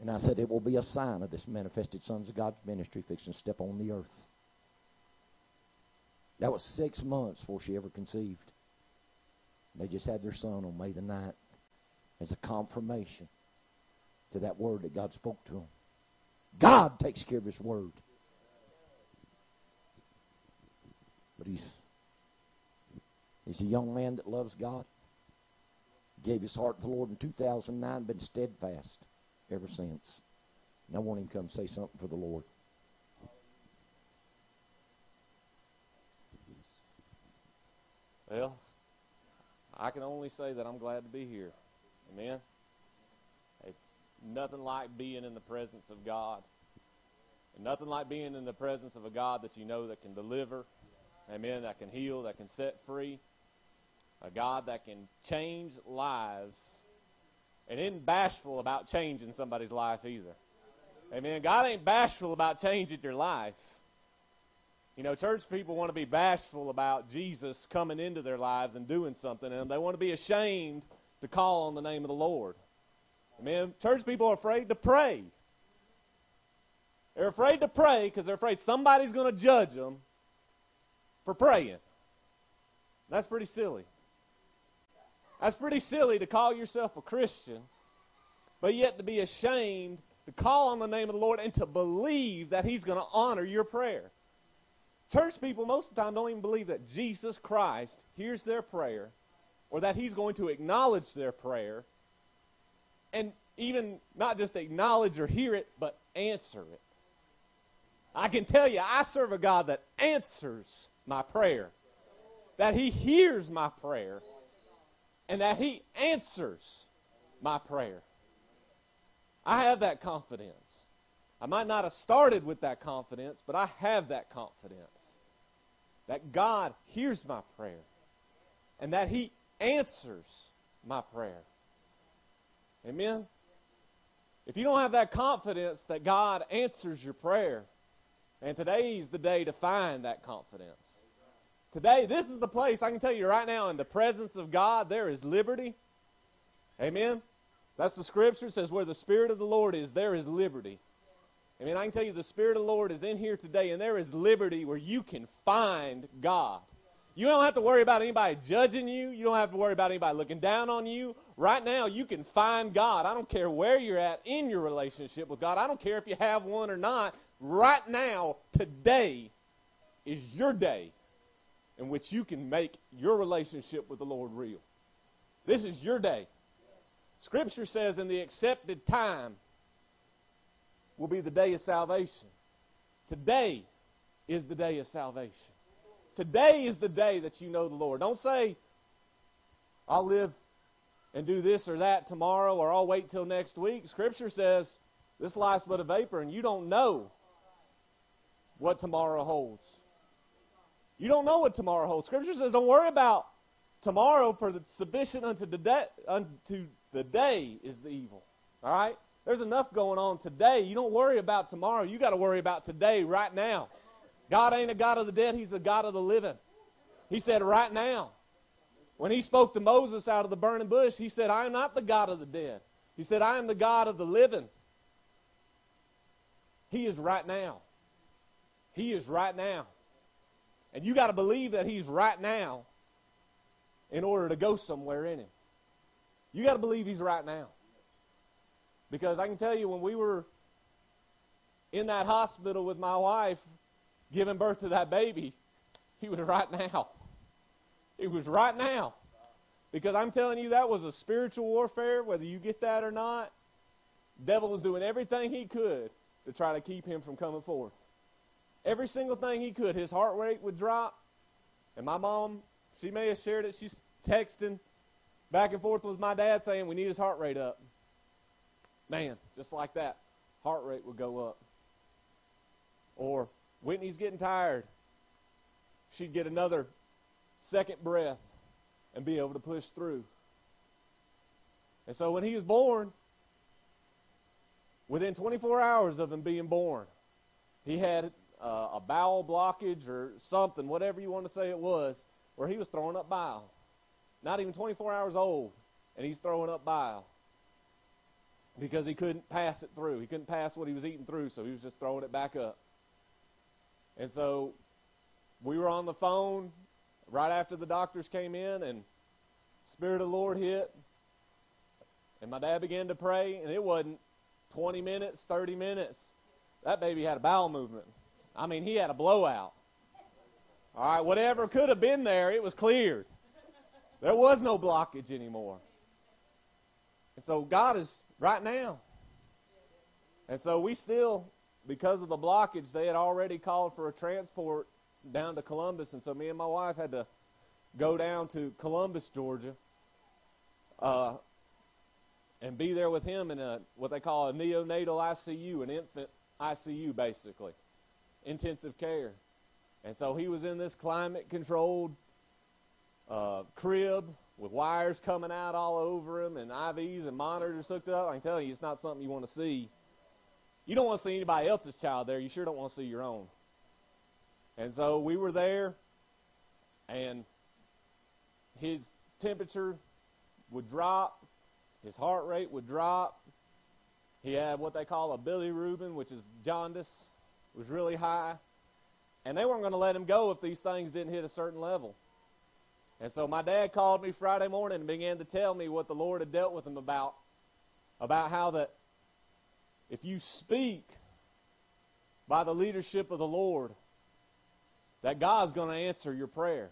And I said, it will be a sign of this manifested sons of God's ministry fixing step on the earth. That was six months before she ever conceived. They just had their son on May the 9th as a confirmation to that word that God spoke to them. God takes care of his word. But he's he's a young man that loves God. Gave his heart to the Lord in 2009, been steadfast ever since. And I want him to come say something for the Lord. Well, I can only say that I'm glad to be here. Amen. It's nothing like being in the presence of God. And nothing like being in the presence of a God that you know that can deliver. Amen. That can heal, that can set free. A God that can change lives. And isn't bashful about changing somebody's life either. Amen. God ain't bashful about changing your life. You know, church people want to be bashful about Jesus coming into their lives and doing something, and they want to be ashamed to call on the name of the Lord. Amen. Church people are afraid to pray. They're afraid to pray because they're afraid somebody's going to judge them for praying. That's pretty silly. That's pretty silly to call yourself a Christian, but yet to be ashamed to call on the name of the Lord and to believe that He's going to honor your prayer. Church people, most of the time, don't even believe that Jesus Christ hears their prayer or that He's going to acknowledge their prayer and even not just acknowledge or hear it, but answer it. I can tell you, I serve a God that answers my prayer, that He hears my prayer, and that He answers my prayer. I have that confidence. I might not have started with that confidence, but I have that confidence that God hears my prayer and that He answers my prayer. Amen? If you don't have that confidence that God answers your prayer, and today is the day to find that confidence. Today, this is the place, I can tell you right now, in the presence of God, there is liberty. Amen? That's the scripture. It says, where the Spirit of the Lord is, there is liberty. I mean, I can tell you the Spirit of the Lord is in here today, and there is liberty where you can find God. You don't have to worry about anybody judging you. You don't have to worry about anybody looking down on you. Right now, you can find God. I don't care where you're at in your relationship with God. I don't care if you have one or not. Right now, today is your day in which you can make your relationship with the Lord real. This is your day. Scripture says in the accepted time will be the day of salvation. Today is the day of salvation. Today is the day that you know the Lord. Don't say, I'll live and do this or that tomorrow, or I'll wait till next week. Scripture says this life's but a vapor, and you don't know what tomorrow holds. You don't know what tomorrow holds. Scripture says, don't worry about tomorrow, for the sufficient unto the, day, unto the day is the evil. All right? There's enough going on today. You don't worry about tomorrow. You got to worry about today, right now. God ain't a God of the dead, He's a God of the living. He said, right now. When He spoke to Moses out of the burning bush, He said, I am not the God of the dead. He said, I am the God of the living. He is right now. He is right now. And you got to believe that He's right now in order to go somewhere in Him. You got to believe He's right now. Because I can tell you, when we were in that hospital with my wife, giving birth to that baby, he was right now. He was right now. Because I'm telling you, that was a spiritual warfare, whether you get that or not. Devil was doing everything he could to try to keep him from coming forth. Every single thing he could. His heart rate would drop. And my mom, she may have shared it. She's texting back and forth with my dad saying, We need his heart rate up. Man, just like that, heart rate would go up. Or Whitney's getting tired. She'd get another second breath and be able to push through. And so when he was born, within 24 hours of him being born, he had uh, a bowel blockage or something, whatever you want to say it was, where he was throwing up bile. Not even 24 hours old, and he's throwing up bile. because he couldn't pass it through. He couldn't pass what he was eating through, so he was just throwing it back up. And so we were on the phone right after the doctors came in, and Spirit of the Lord hit. And my dad began to pray, and it wasn't 20 minutes, 30 minutes. That baby had a bowel movement. I mean, he had a blowout. All right, whatever could have been there, it was cleared. There was no blockage anymore. And so God is right now. And so we still, because of the blockage, they had already called for a transport down to Columbus. And so me and my wife had to go down to Columbus, Georgia, uh, and be there with him in a what they call a neonatal ICU, an infant ICU, basically, intensive care. And so he was in this climate controlled uh, crib with wires coming out all over him and IVs and monitors hooked up. I can tell you, it's not something you want to see. You don't want to see anybody else's child there. You sure don't want to see your own. And so we were there, and his temperature would drop, his heart rate would drop. He had what they call a bilirubin, which is jaundice, was really high. And they weren't going to let him go if these things didn't hit a certain level. And so my dad called me Friday morning and began to tell me what the Lord had dealt with him about, about how that if you speak by the leadership of the Lord, that God's going to answer your prayer.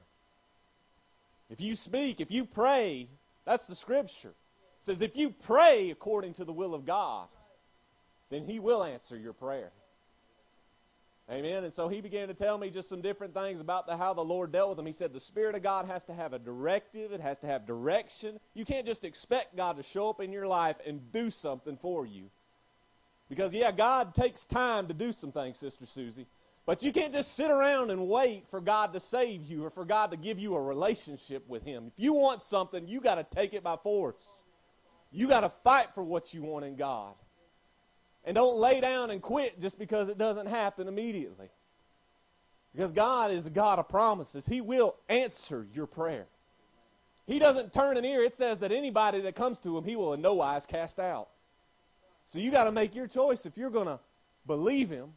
If you speak, if you pray, that's the scripture. It says if you pray according to the will of God, then he will answer your prayer. Amen. And so he began to tell me just some different things about the, how the Lord dealt with him. He said the Spirit of God has to have a directive, it has to have direction. You can't just expect God to show up in your life and do something for you. Because, yeah, God takes time to do some things, Sister Susie. But you can't just sit around and wait for God to save you or for God to give you a relationship with Him. If you want something, you got to take it by force. You got to fight for what you want in God. And don't lay down and quit just because it doesn't happen immediately. Because God is a God of promises. He will answer your prayer. He doesn't turn an ear. It says that anybody that comes to him, he will in no wise cast out. So you got to make your choice if you're going to believe him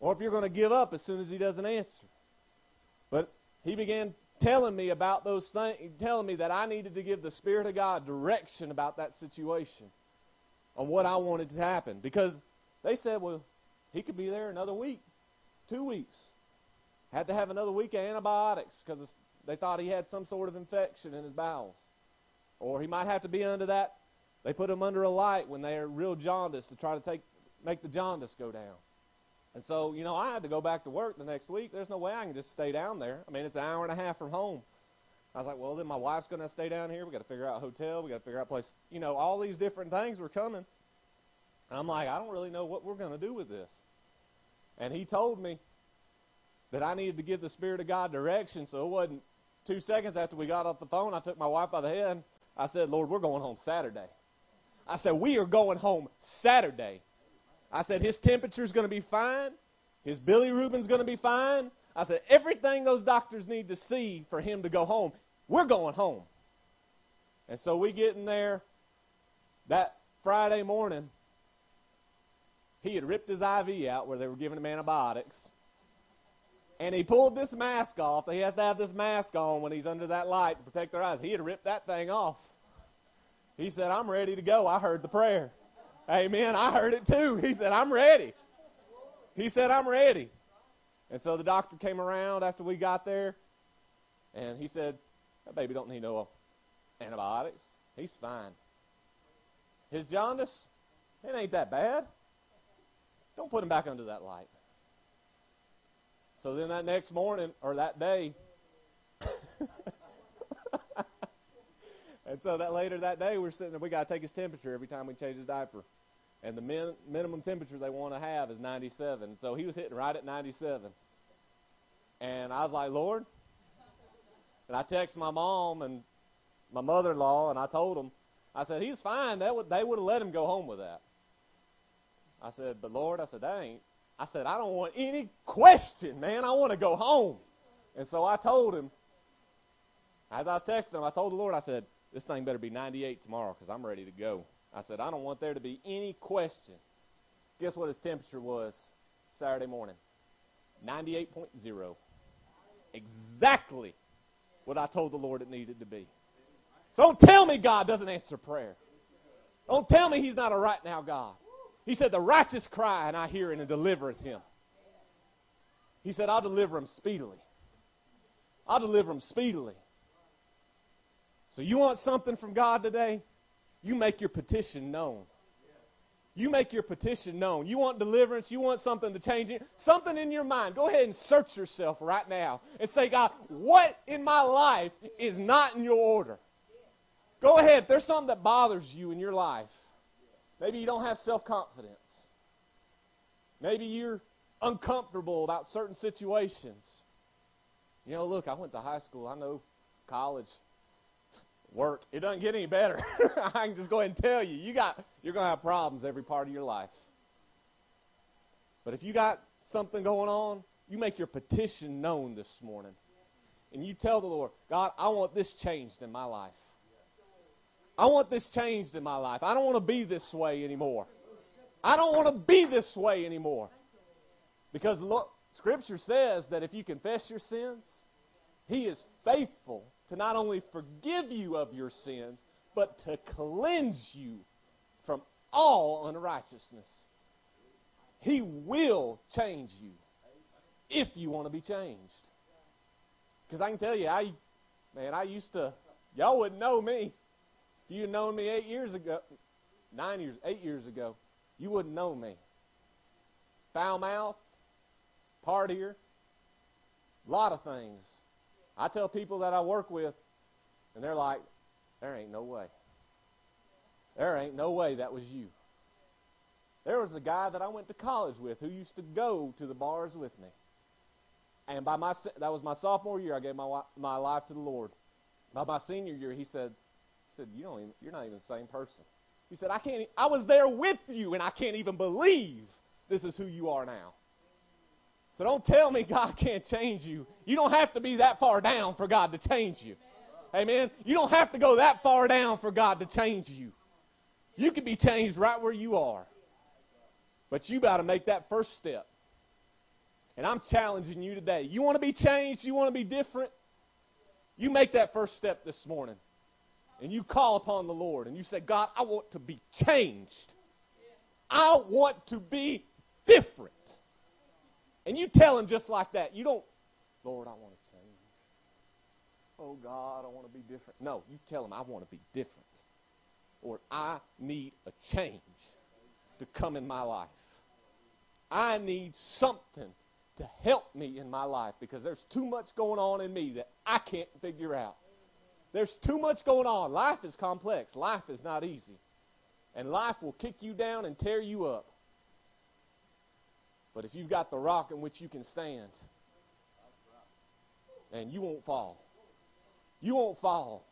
or if you're going to give up as soon as he doesn't answer. But he began telling me about those things, telling me that I needed to give the Spirit of God direction about that situation on what I wanted to happen because they said, well, he could be there another week, two weeks. Had to have another week of antibiotics because they thought he had some sort of infection in his bowels. Or he might have to be under that. They put him under a light when they're real jaundice to try to take, make the jaundice go down. And so, you know, I had to go back to work the next week. There's no way I can just stay down there. I mean, it's an hour and a half from home. I was like, well, then my wife's going to stay down here. we got to figure out a hotel. we got to figure out a place. You know, all these different things were coming. And I'm like, I don't really know what we're going to do with this. And he told me that I needed to give the Spirit of God direction. So it wasn't two seconds after we got off the phone, I took my wife by the hand. I said, Lord, we're going home Saturday. I said, we are going home Saturday. I said, his temperature's going to be fine. His bilirubin's going to be fine. I said, everything those doctors need to see for him to go home, we're going home. And so we get in there that Friday morning. He had ripped his IV out where they were giving him antibiotics. And he pulled this mask off. He has to have this mask on when he's under that light to protect their eyes. He had ripped that thing off. He said, I'm ready to go. I heard the prayer. Amen. I heard it too. He said, I'm ready. He said, I'm ready. And so the doctor came around after we got there, and he said, That baby don't need no antibiotics. He's fine. His jaundice, it ain't that bad. Don't put him back under that light. So then that next morning, or that day, and so that later that day, we're sitting there, we got to take his temperature every time we change his diaper. And the min, minimum temperature they want to have is 97. So he was hitting right at 97. And I was like, Lord. And I texted my mom and my mother in law, and I told them, I said, he's fine. That would, they would have let him go home with that. I said, but Lord, I said, that ain't. I said, I don't want any question, man. I want to go home. And so I told him, as I was texting him, I told the Lord, I said, this thing better be 98 tomorrow because I'm ready to go. I said, I don't want there to be any question. Guess what his temperature was Saturday morning? 98.0. Exactly what I told the Lord it needed to be. So don't tell me God doesn't answer prayer. Don't tell me He's not a right now God. He said, The righteous cry, and I hear it and delivereth him. He said, I'll deliver him speedily. I'll deliver him speedily. So you want something from God today? You make your petition known. You make your petition known. You want deliverance. You want something to change it. Something in your mind. Go ahead and search yourself right now and say, God, what in my life is not in your order? Go ahead. If there's something that bothers you in your life, maybe you don't have self confidence. Maybe you're uncomfortable about certain situations. You know, look, I went to high school. I know college, work. It doesn't get any better. I can just go ahead and tell you, you got you're going to have problems every part of your life. But if you got something going on, you make your petition known this morning. And you tell the Lord, God, I want this changed in my life. I want this changed in my life. I don't want to be this way anymore. I don't want to be this way anymore. Because look, Scripture says that if you confess your sins, He is faithful to not only forgive you of your sins, but to cleanse you from all unrighteousness. He will change you if you want to be changed. Because I can tell you, I, man, I used to, y'all wouldn't know me. If you had known me eight years ago, nine years, eight years ago, you wouldn't know me. Foul mouth, partier, a lot of things. I tell people that I work with, and they're like, there ain't no way. There ain't no way that was you. There was a guy that I went to college with who used to go to the bars with me. And by my that was my sophomore year, I gave my my life to the Lord. By my senior year, he said, he said, you don't even, you're not even the same person. He said, I can't, I was there with you and I can't even believe this is who you are now. So don't tell me God can't change you. You don't have to be that far down for God to change you. Amen. You don't have to go that far down for God to change you. You can be changed right where you are. But you got to make that first step. And I'm challenging you today. You want to be changed? You want to be different? You make that first step this morning and you call upon the Lord and you say, God, I want to be changed. I want to be different. And you tell him just like that. You don't, Lord, I want to change. Oh, God, I want to be different. No, you tell him, I want to be different. Or I need a change to come in my life. I need something to help me in my life because there's too much going on in me that I can't figure out. There's too much going on. Life is complex. Life is not easy. And life will kick you down and tear you up. But if you've got the rock in which you can stand, and you won't fall. You won't fall.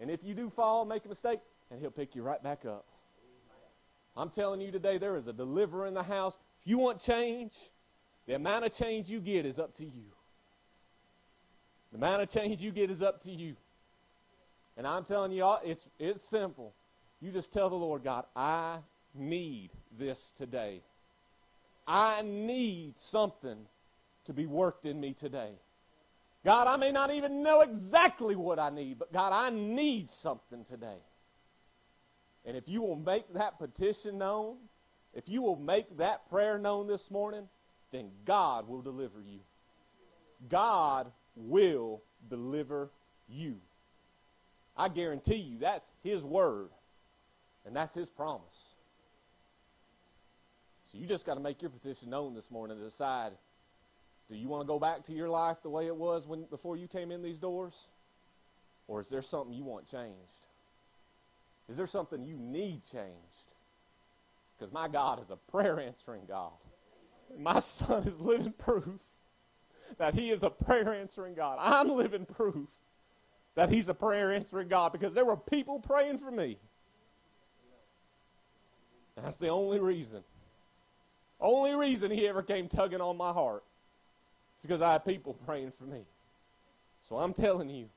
And if you do fall, make a mistake, and he'll pick you right back up. I'm telling you today, there is a deliverer in the house. If you want change, the amount of change you get is up to you. The amount of change you get is up to you. And I'm telling you, uh, it's, it's simple. You just tell the Lord, God, I need this today. I need something to be worked in me today. God, I may not even know exactly what I need, but God, I need something today. And if you will make that petition known, if you will make that prayer known this morning, then God will deliver you. God will deliver you. I guarantee you that's His word, and that's His promise. You just got to make your petition known this morning to decide do you want to go back to your life the way it was when before you came in these doors? Or is there something you want changed? Is there something you need changed? Because my God is a prayer answering God. My son is living proof that he is a prayer answering God. I'm living proof that he's a prayer answering God because there were people praying for me. That's the only reason. Only reason he ever came tugging on my heart is because I had people praying for me. So I'm telling you,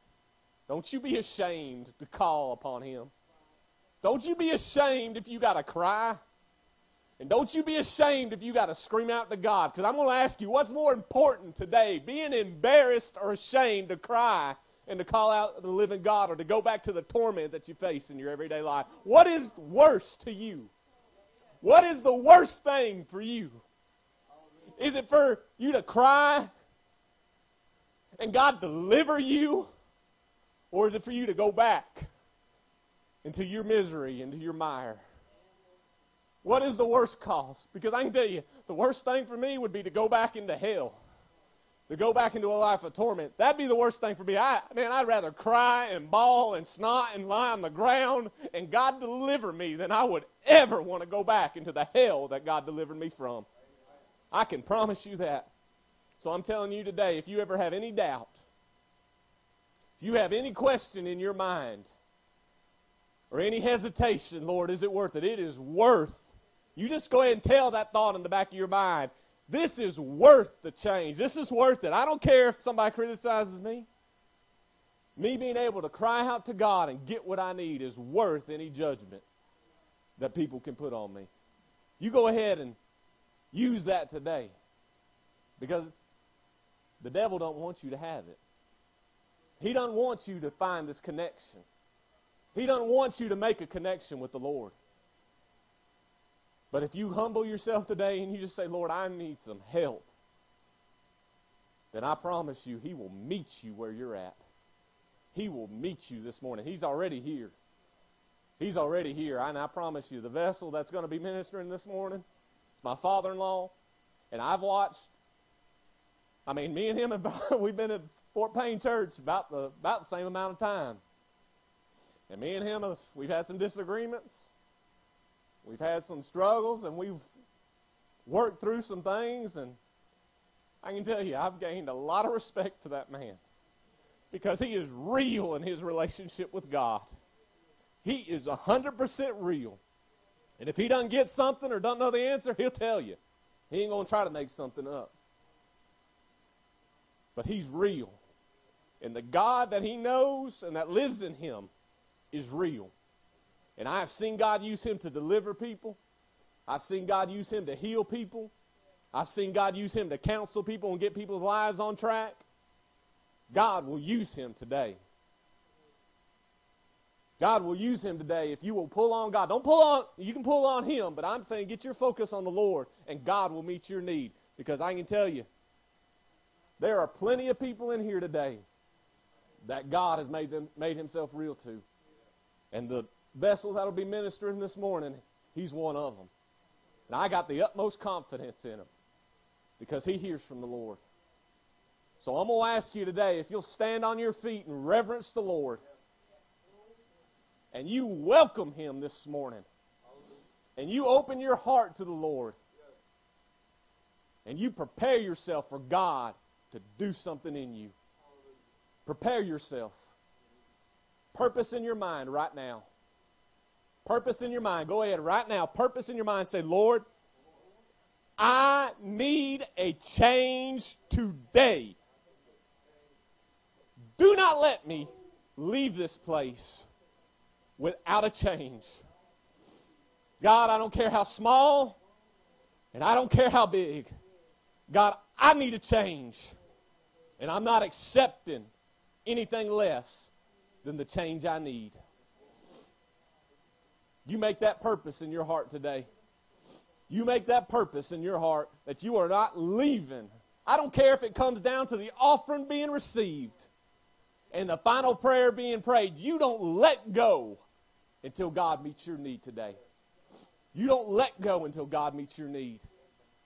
don't you be ashamed to call upon him. Don't you be ashamed if you got to cry. And don't you be ashamed if you got to scream out to God. Because I'm going to ask you, what's more important today, being embarrassed or ashamed to cry and to call out the living God or to go back to the torment that you face in your everyday life? What is worse to you? What is the worst thing for you? Is it for you to cry and God deliver you? Or is it for you to go back into your misery, into your mire? What is the worst cost? Because I can tell you, the worst thing for me would be to go back into hell, to go back into a life of torment. That'd be the worst thing for me. I, man, I'd rather cry and bawl and snot and lie on the ground and God deliver me than I would ever want to go back into the hell that God delivered me from. I can promise you that. So I'm telling you today, if you ever have any doubt, if you have any question in your mind, or any hesitation, Lord, is it worth it? It is worth. You just go ahead and tell that thought in the back of your mind. This is worth the change. This is worth it. I don't care if somebody criticizes me. Me being able to cry out to God and get what I need is worth any judgment that people can put on me. You go ahead and use that today. Because the devil don't want you to have it. He doesn't want you to find this connection. He doesn't want you to make a connection with the Lord. But if you humble yourself today and you just say, Lord, I need some help, then I promise you, He will meet you where you're at. He will meet you this morning. He's already here. He's already here. And I promise you, the vessel that's going to be ministering this morning is my father in law. And I've watched, I mean, me and him, we've been at Fort Payne Church about the, about the same amount of time. And me and him, have, we've had some disagreements. We've had some struggles, and we've worked through some things. And I can tell you, I've gained a lot of respect for that man because he is real in his relationship with God. He is 100% real. And if he doesn't get something or doesn't know the answer, he'll tell you. He ain't going to try to make something up. But he's real. And the God that he knows and that lives in him is real. And I have seen God use him to deliver people. I've seen God use him to heal people. I've seen God use him to counsel people and get people's lives on track. God will use him today. God will use him today if you will pull on God. Don't pull on, you can pull on him, but I'm saying get your focus on the Lord and God will meet your need. Because I can tell you, there are plenty of people in here today that God has made, them, made himself real to. And the vessel that'll be ministering this morning, he's one of them. And I got the utmost confidence in him because he hears from the Lord. So I'm going to ask you today if you'll stand on your feet and reverence the Lord and you welcome him this morning and you open your heart to the Lord and you prepare yourself for God to do something in you. Prepare yourself. Purpose in your mind right now. Purpose in your mind. Go ahead right now. Purpose in your mind. Say, Lord, I need a change today. Do not let me leave this place without a change. God, I don't care how small and I don't care how big. God, I need a change. And I'm not accepting anything less than the change I need. You make that purpose in your heart today. You make that purpose in your heart that you are not leaving. I don't care if it comes down to the offering being received and the final prayer being prayed. You don't let go until God meets your need today. You don't let go until God meets your need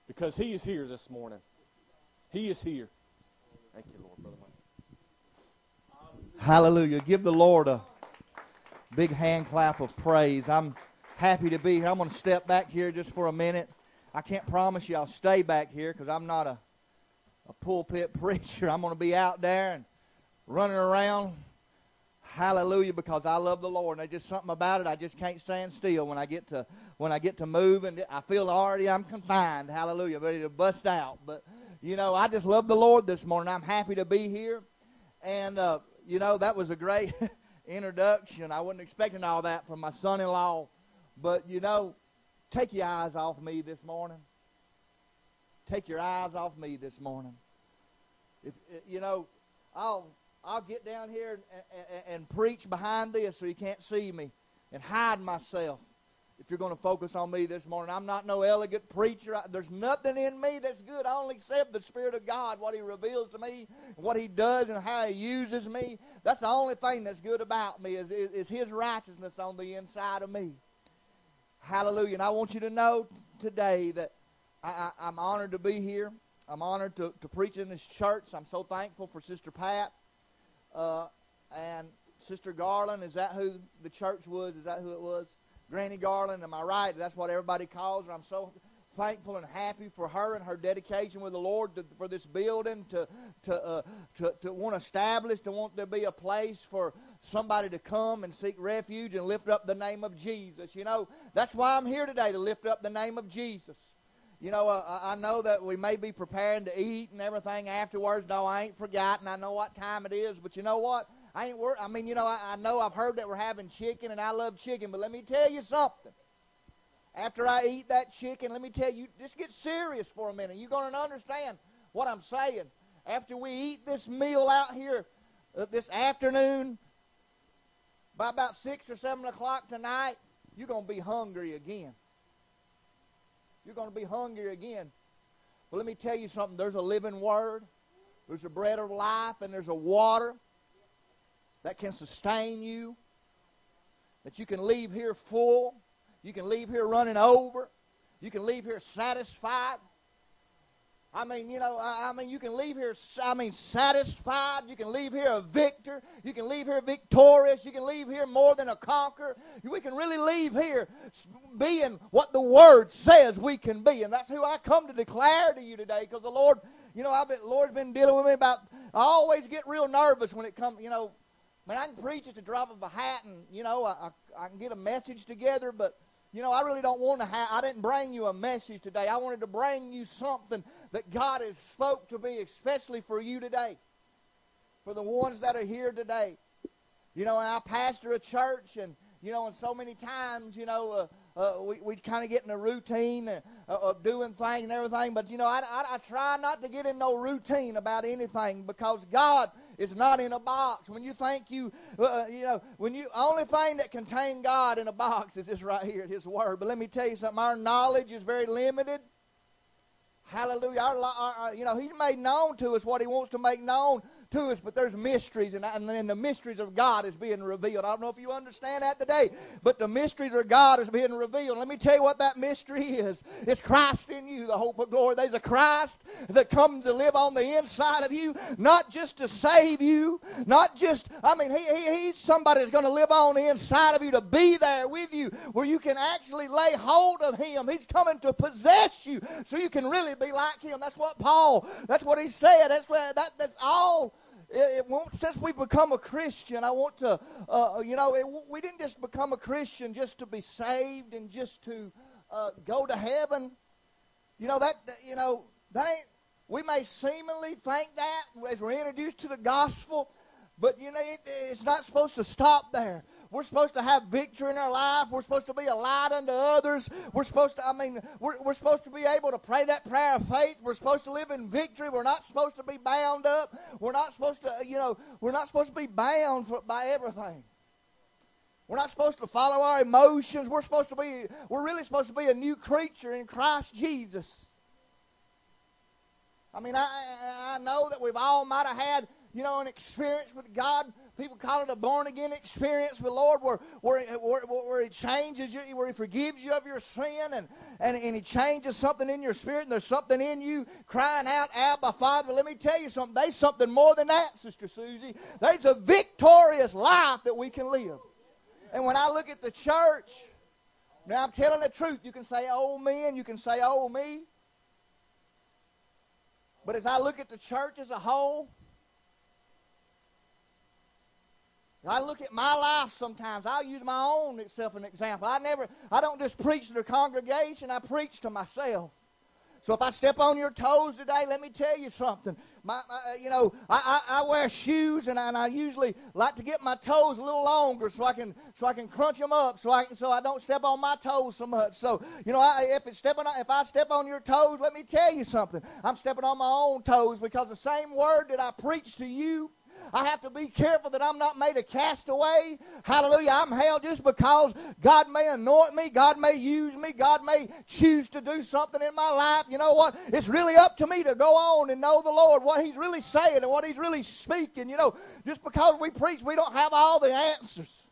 because He is here this morning. He is here. Thank you, Lord, Brother Hallelujah. Give the Lord a big hand clap of praise. I'm happy to be here. I'm going to step back here just for a minute. I can't promise you I'll stay back here because I'm not a, a pulpit preacher. I'm going to be out there and running around. Hallelujah, because I love the Lord, and there's just something about it. I just can't stand still when I get to when I get to move, and I feel already I'm confined. Hallelujah, ready to bust out. But you know, I just love the Lord this morning. I'm happy to be here, and uh, you know that was a great introduction. I wasn't expecting all that from my son-in-law, but you know, take your eyes off me this morning. Take your eyes off me this morning. If eh, you know, I'll I'll get down here and, and, and preach behind this so you can't see me and hide myself if you're going to focus on me this morning. I'm not no elegant preacher. There's nothing in me that's good. I only accept the Spirit of God, what He reveals to me, what He does, and how He uses me. That's the only thing that's good about me is, is, is His righteousness on the inside of me. Hallelujah. And I want you to know today that I, I'm honored to be here. I'm honored to, to preach in this church. I'm so thankful for Sister Pat uh, and Sister Garland. Is that who the church was? Is that who it was? Granny Garland, am I right? That's what everybody calls her. I'm so thankful and happy for her and her dedication with the Lord to, for this building to to, uh, to to want to establish, to want there to be a place for somebody to come and seek refuge and lift up the name of Jesus. You know, that's why I'm here today to lift up the name of Jesus. You know, uh, I know that we may be preparing to eat and everything afterwards. No, I ain't forgotten. I know what time it is, but you know what? I ain't worried. I mean, you know, I, I know I've heard that we're having chicken, and I love chicken, but let me tell you something. After I eat that chicken, let me tell you, just get serious for a minute. You're going to understand what I'm saying. After we eat this meal out here uh, this afternoon, by about 6 or 7 o'clock tonight, you're going to be hungry again. You're going to be hungry again. But let me tell you something. There's a living word, there's a bread of life, and there's a water that can sustain you, that you can leave here full, you can leave here running over, you can leave here satisfied. I mean, you know, I, mean, you can leave here, I mean, satisfied. You can leave here a victor. You can leave here victorious. You can leave here more than a conqueror. We can really leave here being what the Word says we can be. And that's who I come to declare to you today because the Lord, you know, I've been, Lord's been dealing with me about, I always get real nervous when it comes, you know, I mean, I can preach at the drop of a hat, and you know, I, I, I can get a message together. But you know, I really don't want to have. I didn't bring you a message today. I wanted to bring you something that God has spoke to me, especially for you today, for the ones that are here today. You know, I pastor a church, and you know, and so many times, you know, uh, uh, we, we kind of get in a routine uh, of doing things and everything. But, you know, I, I, I, try not to get in no routine about anything because God is not in a box. When you think you, uh, uh, you know, when you, only thing that contain God in a box is this right here, His Word. But let me tell you something, our knowledge is very limited. Hallelujah. Our, our, you know, He's made known to us what He wants to make known to us, but there's mysteries, and, and the mysteries of God is being revealed. I don't know if you understand that today, but the mysteries of God is being revealed. Let me tell you what that mystery is. It's Christ in you, the hope of glory. There's a Christ that comes to live on the inside of you, not just to save you, not just, I mean, he, he, he's somebody that's going to live on the inside of you to be there with you, where you can actually lay hold of him. He's coming to possess you so you can really be like him. That's what Paul, that's what he said. That's, what, that, that's all it, won't, since we've become a Christian, I want to, uh, you know, it, we didn't just become a Christian just to be saved and just to uh, go to heaven. You know, that, you know, that ain't, we may seemingly think that as we're introduced to the gospel, but, you know, it, it's not supposed to stop there. We're supposed to have victory in our life. We're supposed to be a light unto others. We're supposed to, I mean, we're, we're supposed to be able to pray that prayer of faith. We're supposed to live in victory. We're not supposed to be bound up. We're not supposed to, you know, we're not supposed to be bound for, by everything. We're not supposed to follow our emotions. We're supposed to be, we're really supposed to be a new creature in Christ Jesus. I mean, I, I know that we've all might have had, you know, an experience with God People call it a born again experience with Lord, where, where, where, where He changes you, where He forgives you of your sin, and, and, and He changes something in your spirit, and there's something in you crying out, Abba, Father. Let me tell you something. There's something more than that, Sister Susie. There's a victorious life that we can live. And when I look at the church, now I'm telling the truth. You can say, oh, men, you can say, oh, me. But as I look at the church as a whole, I look at my life sometimes. I'll use my own self an example. I never, I don't just preach to the congregation. I preach to myself. So if I step on your toes today, let me tell you something. My uh, you know, I, I, I, wear shoes, and I, and I usually like to get my toes a little longer so I can so I can crunch them up, so I so I don't step on my toes so much. So you know, I, if it's stepping, if I step on your toes, let me tell you something. I'm stepping on my own toes because the same word that I preach to you I have to be careful that I'm not made a castaway. Hallelujah. I'm held just because God may anoint me, God may use me, God may choose to do something in my life. You know what? It's really up to me to go on and know the Lord, what He's really saying and what He's really speaking. You know, just because we preach, we don't have all the answers.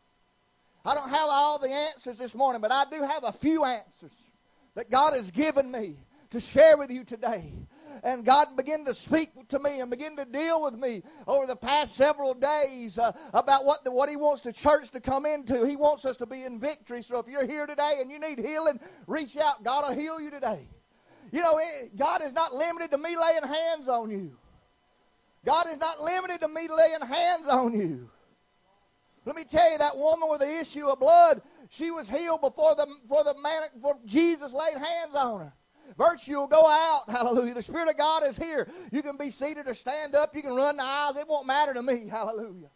I don't have all the answers this morning, but I do have a few answers that God has given me to share with you today and God began to speak to me and begin to deal with me over the past several days uh, about what, the, what He wants the church to come into. He wants us to be in victory. So if you're here today and you need healing, reach out. God will heal you today. You know, it, God is not limited to me laying hands on you. God is not limited to me laying hands on you. Let me tell you, that woman with the issue of blood, she was healed before the, before the man, before Jesus laid hands on her. Virtue will go out. Hallelujah. The Spirit of God is here. You can be seated or stand up. You can run the aisles. It won't matter to me. Hallelujah.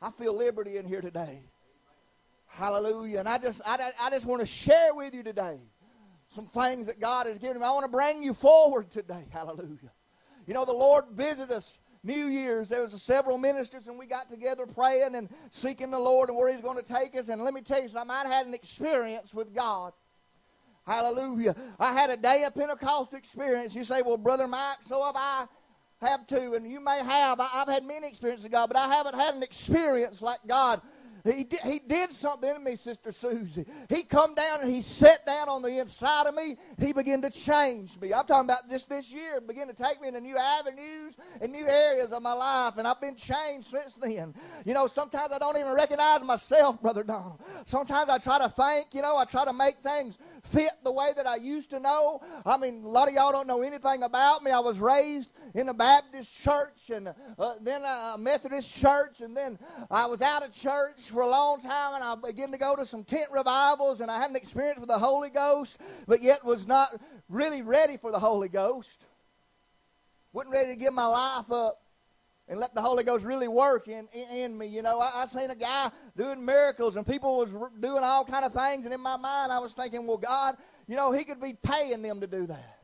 I feel liberty in here today. Hallelujah. And I just, I, I just want to share with you today some things that God has given me. I want to bring you forward today. Hallelujah. You know, the Lord visited us New Year's, there was several ministers, and we got together praying and seeking the Lord and where He's going to take us. And let me tell you something, I had an experience with God. Hallelujah. I had a day of Pentecost experience. You say, well, Brother Mike, so have I. Have too, and you may have. I've had many experiences with God, but I haven't had an experience like God he did, he did something to me, Sister Susie. He come down and he sat down on the inside of me. He began to change me. I'm talking about just this year. Began to take me into new avenues and new areas of my life, and I've been changed since then. You know, sometimes I don't even recognize myself, Brother Donald. Sometimes I try to think. You know, I try to make things fit the way that I used to know. I mean, a lot of y'all don't know anything about me. I was raised in a Baptist church and uh, then a Methodist church, and then I was out of church for a long time, and I began to go to some tent revivals, and I had an experience with the Holy Ghost, but yet was not really ready for the Holy Ghost. Wasn't ready to give my life up and let the Holy Ghost really work in, in, in me. You know, I, I seen a guy doing miracles and people was doing all kind of things, and in my mind I was thinking, well, God, you know, He could be paying them to do that.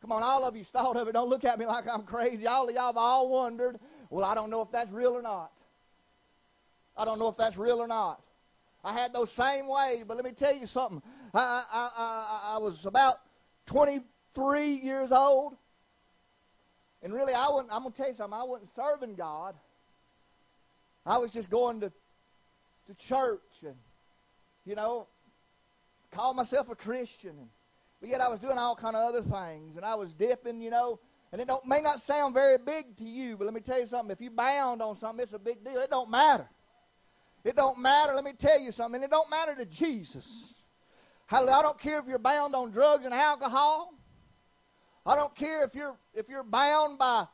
Come on, all of you thought of it. Don't look at me like I'm crazy. All of y'all have all wondered, well, I don't know if that's real or not. I don't know if that's real or not. I had those same ways, but let me tell you something. I, I, I, I was about 23 years old, and really, I wasn't, I'm going to tell you something. I wasn't serving God. I was just going to, to church and, you know, call myself a Christian. And, but yet I was doing all kind of other things. And I was dipping, you know. And it don't, may not sound very big to you, but let me tell you something. If you bound on something, it's a big deal. It don't matter. It don't matter. Let me tell you something. It don't matter to Jesus. I don't care if you're bound on drugs and alcohol. I don't care if you're if you're bound by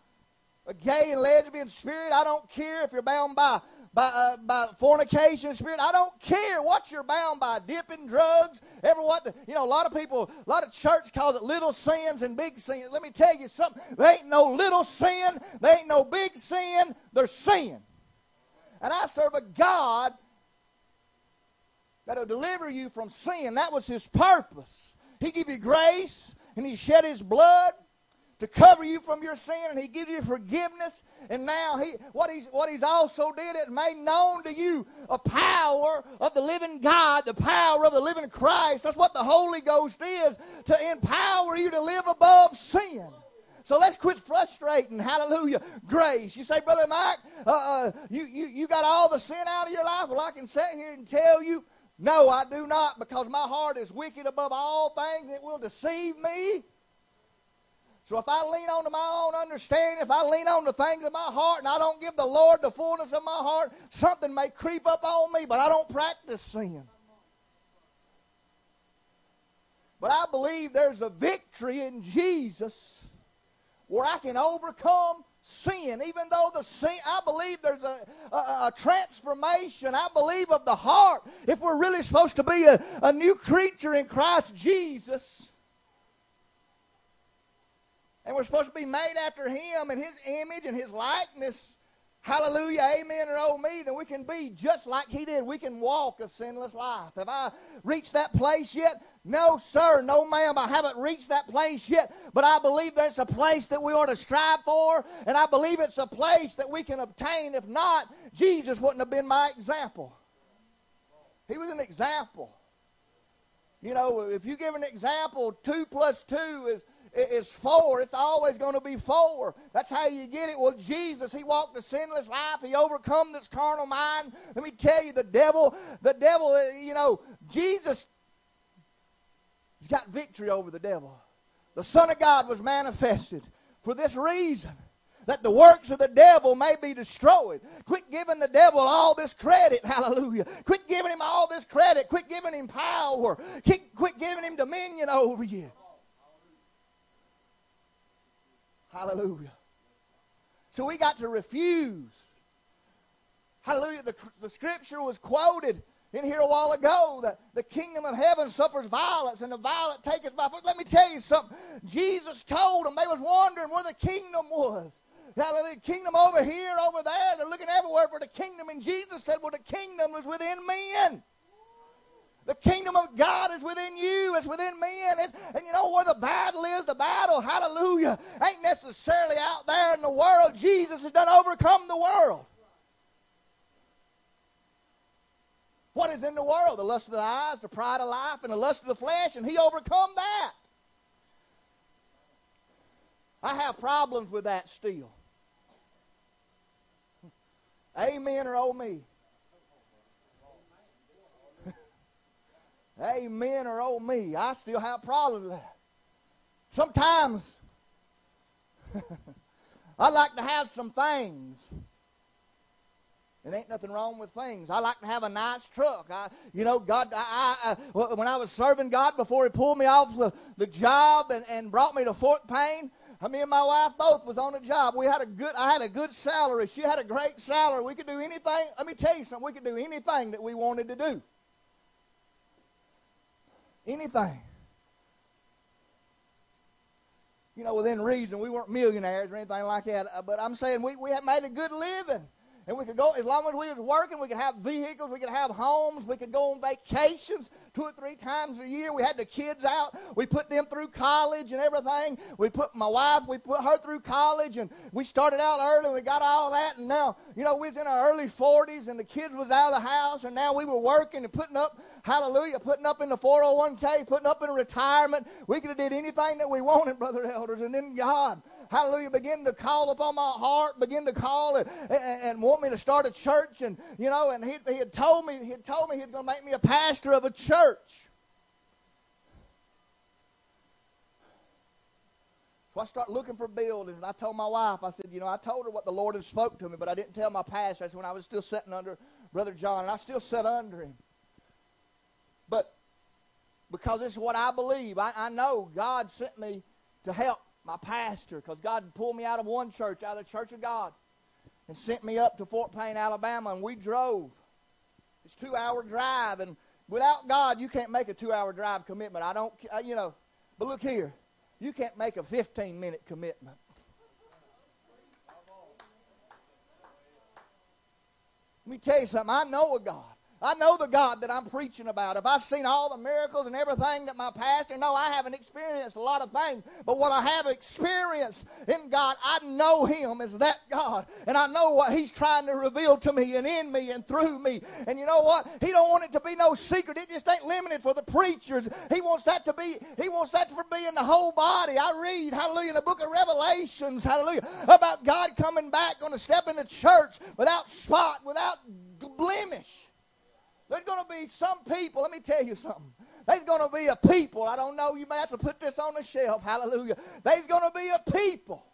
a gay and lesbian spirit. I don't care if you're bound by by uh, by fornication spirit. I don't care what you're bound by, dipping drugs, ever what the, you know. A lot of people, a lot of church calls it little sins and big sins. Let me tell you something. There ain't no little sin. There ain't no big sin. There's sin. And I serve a God that'll deliver you from sin. That was His purpose. He give you grace and He shed His blood to cover you from your sin, and He gives you forgiveness. And now He, what He's what He's also did it made known to you a power of the living God, the power of the living Christ. That's what the Holy Ghost is to empower you to live above sin. So let's quit frustrating. Hallelujah. Grace. You say, Brother Mike, uh, uh, you, you, you got all the sin out of your life? Well, I can sit here and tell you no, I do not, because my heart is wicked above all things. And it will deceive me. So if I lean on to my own understanding, if I lean on the things of my heart and I don't give the Lord the fullness of my heart, something may creep up on me, but I don't practice sin. But I believe there's a victory in Jesus where I can overcome sin, even though the sin, I believe there's a, a, a, transformation. I believe of the heart. If we're really supposed to be a, a new creature in Christ Jesus, and we're supposed to be made after Him and His image and His likeness, hallelujah, amen, or oh me, then we can be just like He did. We can walk a sinless life. Have I reached that place yet? No, sir, no, ma'am, I haven't reached that place yet, but I believe there's a place that we ought to strive for, and I believe it's a place that we can obtain. If not, Jesus wouldn't have been my example. He was an example. You know, if you give an example, two plus two is, is four. It's always going to be four. That's how you get it. Well, Jesus, He walked a sinless life. He overcome this carnal mind. Let me tell you, the devil, the devil, uh, you know, Jesus He's got victory over the devil. The Son of God was manifested for this reason that the works of the devil may be destroyed. Quit giving the devil all this credit. Hallelujah. Quit giving him all this credit. Quit giving him power. Quit, quit giving him dominion over you. Hallelujah. So we got to refuse. Hallelujah. The, the scripture was quoted in here a while ago that the kingdom of heaven suffers violence and the violent taketh by force. Let me tell you something. Jesus told them they was wondering where the kingdom was. The kingdom over here, over there. They're looking everywhere for the kingdom. And Jesus said, Well, the kingdom is within men. The kingdom of God is within you. It's within men. It's, and you know where the battle is? The battle, hallelujah, ain't necessarily out there in the world. Jesus has done overcome the world. What is in the world the lust of the eyes, the pride of life, and the lust of the flesh, and he overcome that. I have problems with that still. Amen or oh me. Amen or oh me. I still have problems with that. Sometimes I like to have some things it ain't nothing wrong with things. I like to have a nice truck. I, you know, God, I, I, when I was serving God before He pulled me off the, the job and, and brought me to Fort Payne, me and my wife both was on a job. We had a good, I had a good salary. She had a great salary. We could do anything. Let me tell you something. We could do anything that we wanted to do. Anything. You know, within reason. We weren't millionaires or anything like that. Uh, but I'm saying we, we had made a good living and we could go as long as we was working we could have vehicles we could have homes we could go on vacations two or three times a year. We had the kids out. We put them through college and everything. We put my wife we put her through college and we started out early and we got all that. And now you know we was in our early 40s and the kids was out of the house and now we were working and putting up hallelujah putting up in the 401k putting up in retirement. We could have did anything that we wanted brother elders and then god hallelujah, begin to call upon my heart, begin to call and, and, and want me to start a church. And, you know, and he, he had told me, he had told me he was going to make me a pastor of a church. So I start looking for buildings, and I told my wife, I said, you know, I told her what the Lord had spoke to me, but I didn't tell my pastor. That's when I was still sitting under Brother John, and I still sat under him. But because this is what I believe, I, I know God sent me to help my pastor, because God pulled me out of one church, out of the Church of God, and sent me up to Fort Payne, Alabama, and we drove. It's two hour drive, and without God, you can't make a two hour drive commitment. I don't, uh, you know, but look here, you can't make a 15 minute commitment. Let me tell you something. I know a God I know the God that I'm preaching about. If I've seen all the miracles and everything that my pastor, no, I haven't experienced a lot of things. But what I have experienced in God, I know Him as that God. And I know what He's trying to reveal to me and in me and through me. And you know what? He don't want it to be no secret. It just ain't limited for the preachers. He wants that to be, He wants that to be in the whole body. I read, hallelujah, in the book of Revelations, hallelujah, about God coming back, going to step into church without spot, without blemish. There's going to be some people, let me tell you something. There's going to be a people, I don't know, you may have to put this on the shelf, hallelujah. There's going to be a people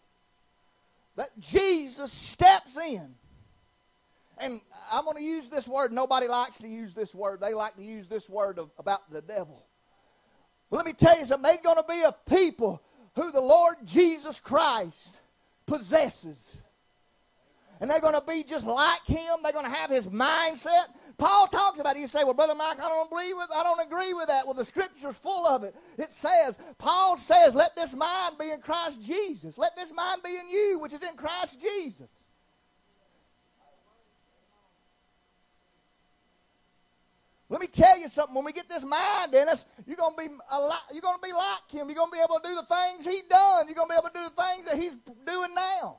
that Jesus steps in. And I'm going to use this word. Nobody likes to use this word. They like to use this word of, about the devil. But let me tell you something. There's going to be a people who the Lord Jesus Christ possesses. And they're going to be just like him. They're going to have his mindset. Paul talks about it. You say, well, Brother Mike, I don't believe with I don't agree with that. Well, the scripture's full of it. It says, Paul says, let this mind be in Christ Jesus. Let this mind be in you, which is in Christ Jesus. Let me tell you something. When we get this mind in us, you're gonna be a lot, you're gonna be like him. You're gonna be able to do the things he done. You're gonna be able to do the things that he's doing now.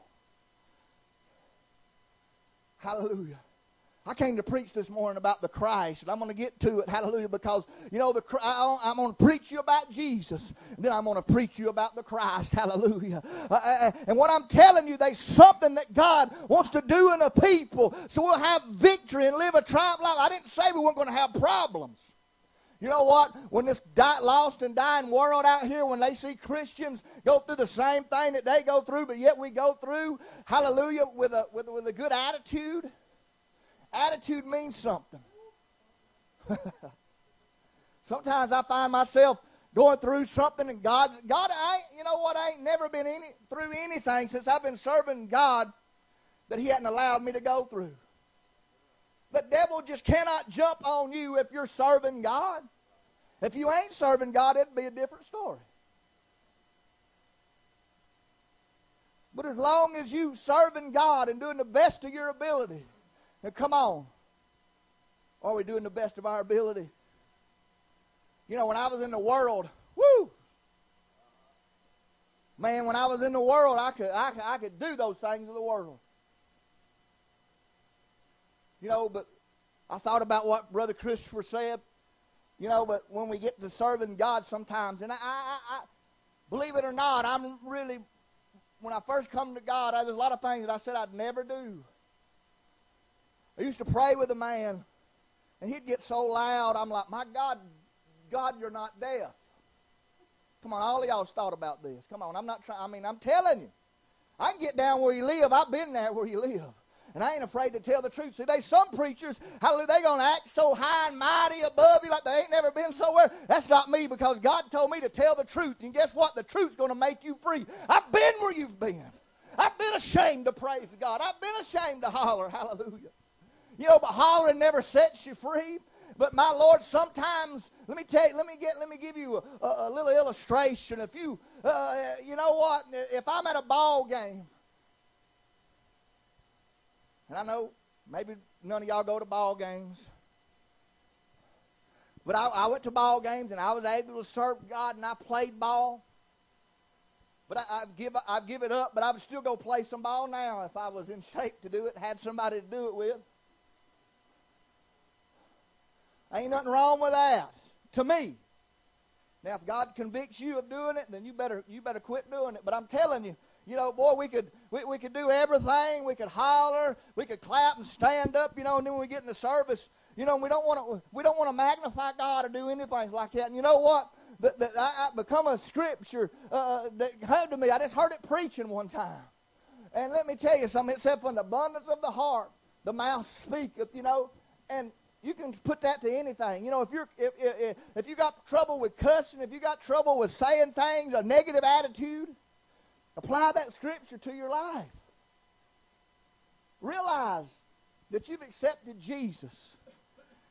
Hallelujah. I came to preach this morning about the Christ, and I'm going to get to it, hallelujah, because, you know, the, I'm going to preach you about Jesus, and then I'm going to preach you about the Christ, hallelujah. Uh, uh, uh, and what I'm telling you, there's something that God wants to do in a people, so we'll have victory and live a triumph life. I didn't say we weren't going to have problems. You know what? When this die, lost and dying world out here, when they see Christians go through the same thing that they go through, but yet we go through, hallelujah, with a, with, with a good attitude, Attitude means something. Sometimes I find myself going through something and God, God, I, you know what? I ain't never been any, through anything since I've been serving God that He hadn't allowed me to go through. The devil just cannot jump on you if you're serving God. If you ain't serving God, it'd be a different story. But as long as you serving God and doing the best of your ability, now, come on. Are we doing the best of our ability? You know, when I was in the world, woo! Man, when I was in the world, I could, I, I could do those things of the world. You know, but I thought about what Brother Christopher said. You know, but when we get to serving God sometimes, and I, I, I believe it or not, I'm really, when I first come to God, I, there's a lot of things that I said I'd never do. I used to pray with a man, and he'd get so loud, I'm like, my God, God, you're not deaf. Come on, all of y'all thought about this. Come on, I'm not trying, I mean, I'm telling you. I can get down where you live. I've been there where you live. And I ain't afraid to tell the truth. See, there's some preachers, hallelujah, they going to act so high and mighty above you like they ain't never been somewhere. That's not me because God told me to tell the truth. And guess what? The truth's going to make you free. I've been where you've been. I've been ashamed to praise God. I've been ashamed to holler, hallelujah. You know, but hollering never sets you free. But my Lord, sometimes let me tell you, let me get, let me give you a, a, little illustration. If you, uh, you know what, if I'm at a ball game, and I know maybe none of y'all go to ball games, but I, I went to ball games and I was able to serve God and I played ball. But I, I'd give, I'd give it up, but I would still go play some ball now if I was in shape to do it, had somebody to do it with. Ain't nothing wrong with that to me. Now, if God convicts you of doing it, then you better you better quit doing it. But I'm telling you, you know, boy, we could we, we could do everything. We could holler, we could clap and stand up, you know. And then when we get in the service, you know, we don't want to we don't want to magnify God or do anything like that. And you know what? That, that I, I become a scripture uh, that came to me. I just heard it preaching one time, and let me tell you something. It said, "From the abundance of the heart, the mouth speaketh." You know, and you can put that to anything. You know, if you're if, if, if you got trouble with cussing, if you got trouble with saying things, a negative attitude, apply that scripture to your life. Realize that you've accepted Jesus.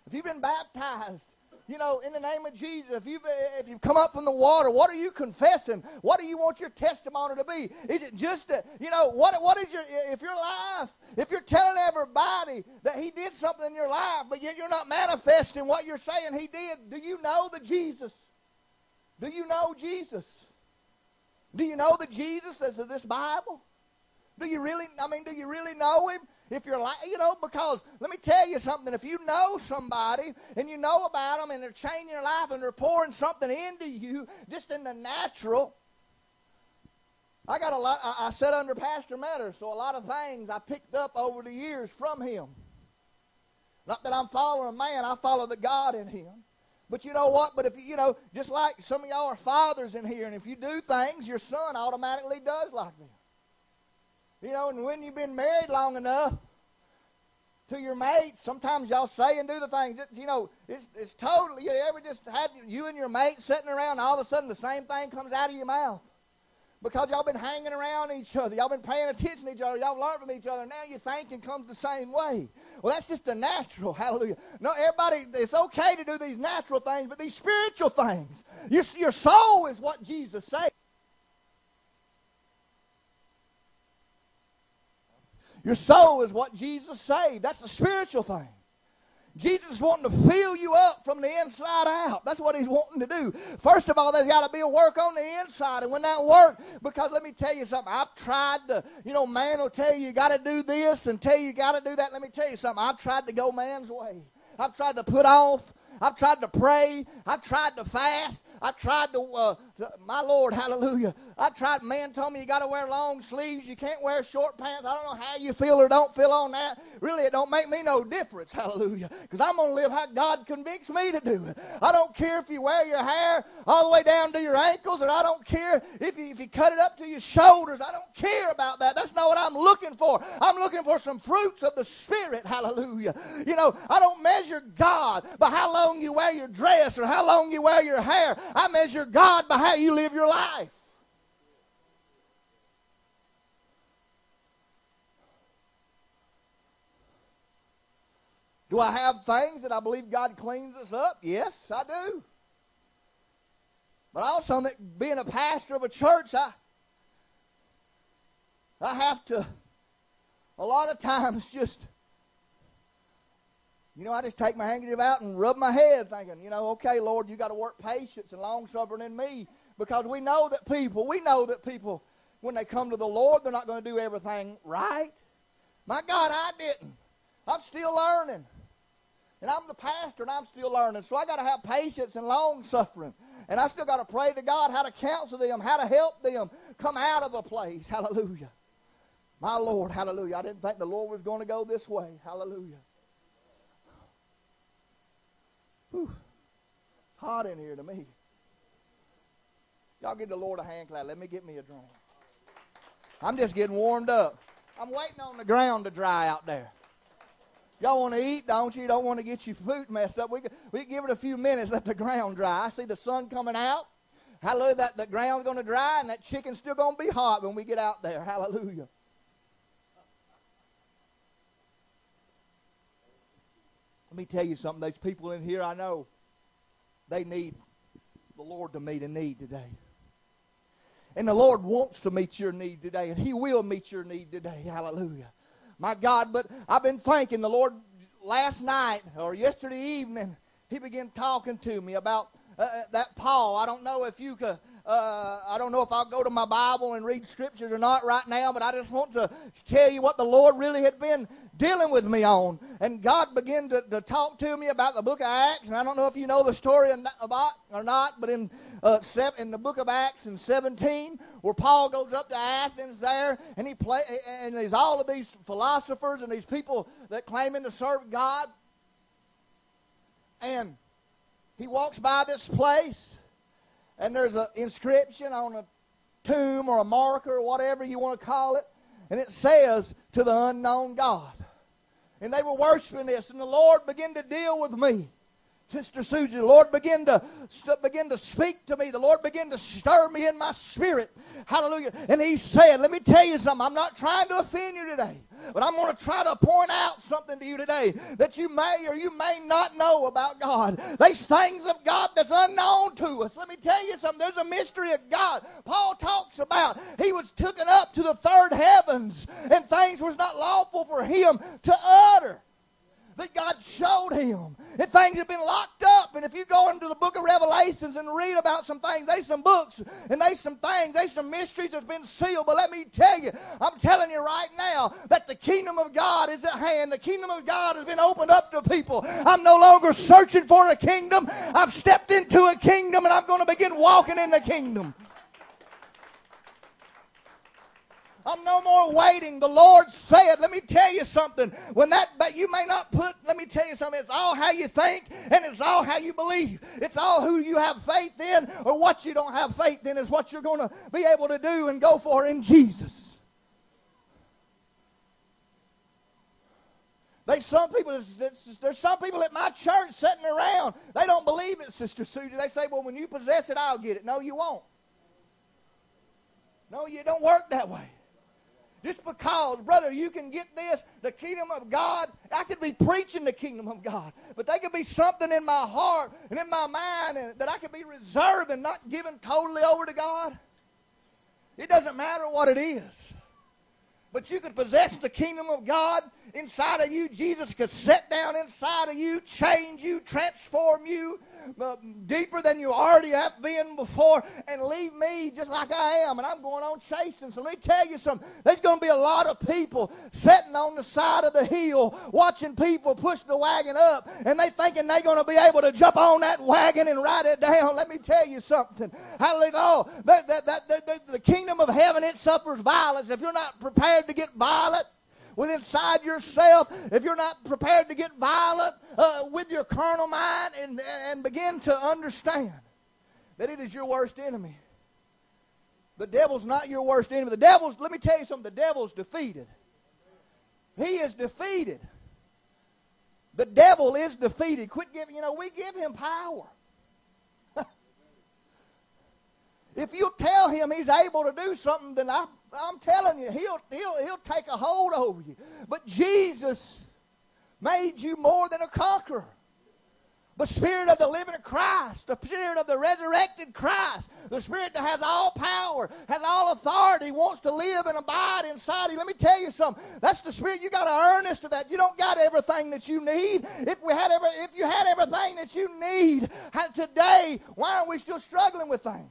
If you've been baptized, you know, in the name of Jesus, if you've, if you've come up from the water, what are you confessing? What do you want your testimony to be? Is it just, a, you know, what, what is your, if your life, if you're telling everybody that he did something in your life, but yet you're not manifesting what you're saying he did, do you know the Jesus? Do you know Jesus? Do you know the Jesus that's of this Bible? Do you really, I mean, do you really know him? If you're like, you know, because let me tell you something. If you know somebody and you know about them and they're changing your life and they're pouring something into you just in the natural, I got a lot. I, I sat under Pastor Metter, so a lot of things I picked up over the years from him. Not that I'm following a man, I follow the God in him. But you know what? But if you know, just like some of y'all are fathers in here, and if you do things, your son automatically does like them. You know, and when you've been married long enough to your mate, sometimes y'all say and do the things. you know, it's, it's totally, you ever just had you and your mate sitting around, all of a sudden the same thing comes out of your mouth? because y'all been hanging around each other. Y'all been paying attention to each other. Y'all learned from each other. Now your thinking comes the same way. Well, that's just a natural. Hallelujah. No, everybody, it's okay to do these natural things, but these spiritual things, your, your soul is what Jesus said. Your soul is what Jesus saved. That's the spiritual thing. Jesus is wanting to fill you up from the inside out. That's what he's wanting to do. First of all, there's got to be a work on the inside. And when that work, because let me tell you something, I've tried to, you know, man will tell you you got to do this and tell you you got to do that. Let me tell you something, I've tried to go man's way. I've tried to put off. I've tried to pray. I've tried to fast. I've tried to, uh, to, my Lord, hallelujah. I tried, man told me you got to wear long sleeves. You can't wear short pants. I don't know how you feel or don't feel on that. Really, it don't make me no difference, hallelujah. Because I'm going to live how God convicts me to do it. I don't care if you wear your hair all the way down to your ankles, or I don't care if you, if you cut it up to your shoulders. I don't care about that. That's not what I'm looking for. I'm looking for some fruits of the Spirit, hallelujah. You know, I don't measure God by how long you wear your dress or how long you wear your hair. I measure God by how you live your life. Do I have things that I believe God cleans us up? Yes, I do. But also, being a pastor of a church, I, I have to, a lot of times, just you know, I just take my handkerchief out and rub my head thinking, you know, okay, Lord, you got to work patience and long suffering in me because we know that people, we know that people, when they come to the Lord, they're not going to do everything right. My God, I didn't. I'm still learning. And I'm the pastor and I'm still learning. So I got to have patience and long suffering. And I still got to pray to God how to counsel them, how to help them come out of the place. Hallelujah. My Lord, hallelujah. I didn't think the Lord was going to go this way. Hallelujah. Whew. Hot in here to me. Y'all give the Lord a hand clap. Let me get me a drink. I'm just getting warmed up. I'm waiting on the ground to dry out there. Y'all want to eat, don't you? Don't want to get your food messed up. We can, we can give it a few minutes, let the ground dry. I see the sun coming out. Hallelujah. That the ground's going to dry and that chicken's still going to be hot when we get out there. Hallelujah. Let me tell you something. There's people in here I know they need the Lord to meet a need today. And the Lord wants to meet your need today, and He will meet your need today. Hallelujah. My God, but I've been thanking the Lord last night or yesterday evening. He began talking to me about uh, uh that Paul. I don't know if you could. Uh, I don't know if I'll go to my Bible and read scriptures or not right now, but I just want to tell you what the Lord really had been dealing with me on. And God began to, to talk to me about the book of Acts. And I don't know if you know the story about or not, but in uh, in the book of Acts in 17, where Paul goes up to Athens there, and he play, and there's all of these philosophers and these people that claiming to serve God, and he walks by this place, and there's an inscription on a tomb or a marker or whatever you want to call it, and it says to the unknown God. And they were worshiping this, and the Lord began to deal with me. Sister Susie, the Lord began to begin to speak to me. The Lord began to stir me in my spirit. Hallelujah. And He said, Let me tell you something. I'm not trying to offend you today, but I'm going to try to point out something to you today that you may or you may not know about God. These things of God that's unknown to us. Let me tell you something. There's a mystery of God. Paul talks about He was taken up to the third heavens, and things was not lawful for Him to utter that God showed him. And things have been locked up. And if you go into the book of Revelations and read about some things, there's some books and there's some things, there's some mysteries that's been sealed. But let me tell you, I'm telling you right now that the kingdom of God is at hand. The kingdom of God has been opened up to people. I'm no longer searching for a kingdom. I've stepped into a kingdom and I'm going to begin walking in the kingdom. I'm no more waiting. The Lord said, let me tell you something. When that, but you may not put, let me tell you something. It's all how you think and it's all how you believe. It's all who you have faith in or what you don't have faith in is what you're going to be able to do and go for in Jesus. There's some people. There's some people at my church sitting around. They don't believe it, Sister Susie. They say, "Well, when you possess it, I'll get it." No, you won't. No, you don't work that way. Just because, brother, you can get this, the kingdom of God, I could be preaching the kingdom of God, but there could be something in my heart and in my mind and, that I could be reserved and not given totally over to God. It doesn't matter what it is. But you could possess the kingdom of God inside of you. Jesus could sit down inside of you, change you, transform you, uh, deeper than you already have been before and leave me just like I am. And I'm going on chasing. So let me tell you something. There's going to be a lot of people sitting on the side of the hill watching people push the wagon up and they thinking they're going to be able to jump on that wagon and ride it down. Let me tell you something. Hallelujah. Oh, that, that, that, the kingdom of heaven, it suffers violence. If you're not prepared to get violent, with inside yourself, if you're not prepared to get violent uh, with your carnal mind and, and begin to understand that it is your worst enemy. The devil's not your worst enemy. The devil's, let me tell you something, the devil's defeated. He is defeated. The devil is defeated. Quit giving, you know, we give him power. if you tell him he's able to do something, then I I'm telling you, he'll, he'll, he'll take a hold over you. But Jesus made you more than a conqueror. The Spirit of the living Christ, the Spirit of the resurrected Christ, the Spirit that has all power, has all authority, wants to live and abide inside you. Let me tell you something. That's the Spirit. You got to earn this to that. You don't got everything that you need. If we had every, if you had everything that you need today, why aren't we still struggling with things?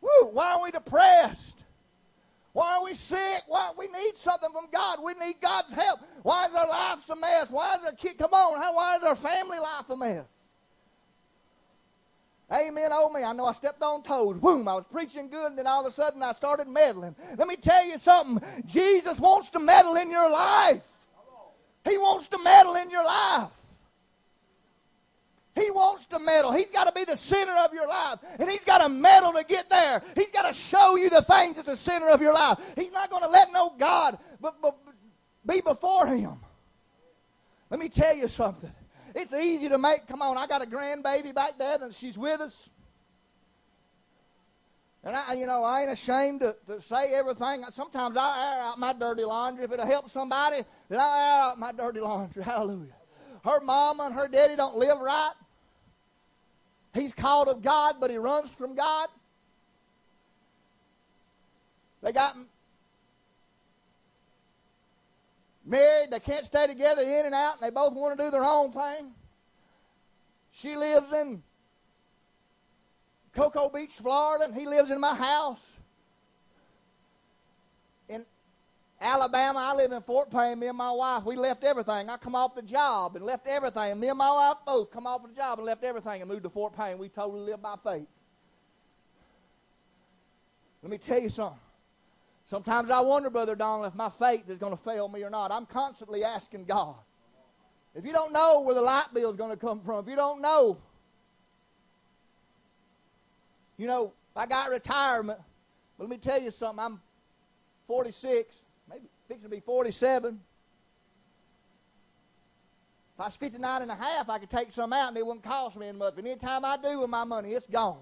Woo, why are we depressed? Why are we sick? Why we need something from God? We need God's help. Why is our life a mess? Why is our kid? Come on, how? Why is our family life a mess? Amen. Oh me, I know I stepped on toes. Boom! I was preaching good, and then all of a sudden I started meddling. Let me tell you something. Jesus wants to meddle in your life. He wants to meddle in your life. He wants to meddle. He's got to be the center of your life. And he's got to meddle to get there. He's got to show you the things that's the center of your life. He's not going to let no God but, be before him. Let me tell you something. It's easy to make, come on, I got a grandbaby back there and she's with us. And I, you know, I ain't ashamed to, to say everything. Sometimes I air out my dirty laundry. If it'll help somebody, then I air out my dirty laundry. Hallelujah. Her mama and her daddy don't live right. He's called of God, but he runs from God. They got married. They can't stay together in and out, and they both want to do their own thing. She lives in Cocoa Beach, Florida, and he lives in my house. Alabama, I live in Fort Payne. Me and my wife, we left everything. I come off the job and left everything. Me and my wife both come off the job and left everything and moved to Fort Payne. We totally live by faith. Let me tell you something. Sometimes I wonder, Brother Donald, if my faith is going to fail me or not. I'm constantly asking God. If you don't know where the light bill is going to come from, if you don't know, you know, I got retirement. But let me tell you something. I'm 46 maybe fixing to be 47. If I was 59 and a half, I could take some out and it wouldn't cost me much. But anytime I do with my money, it's gone.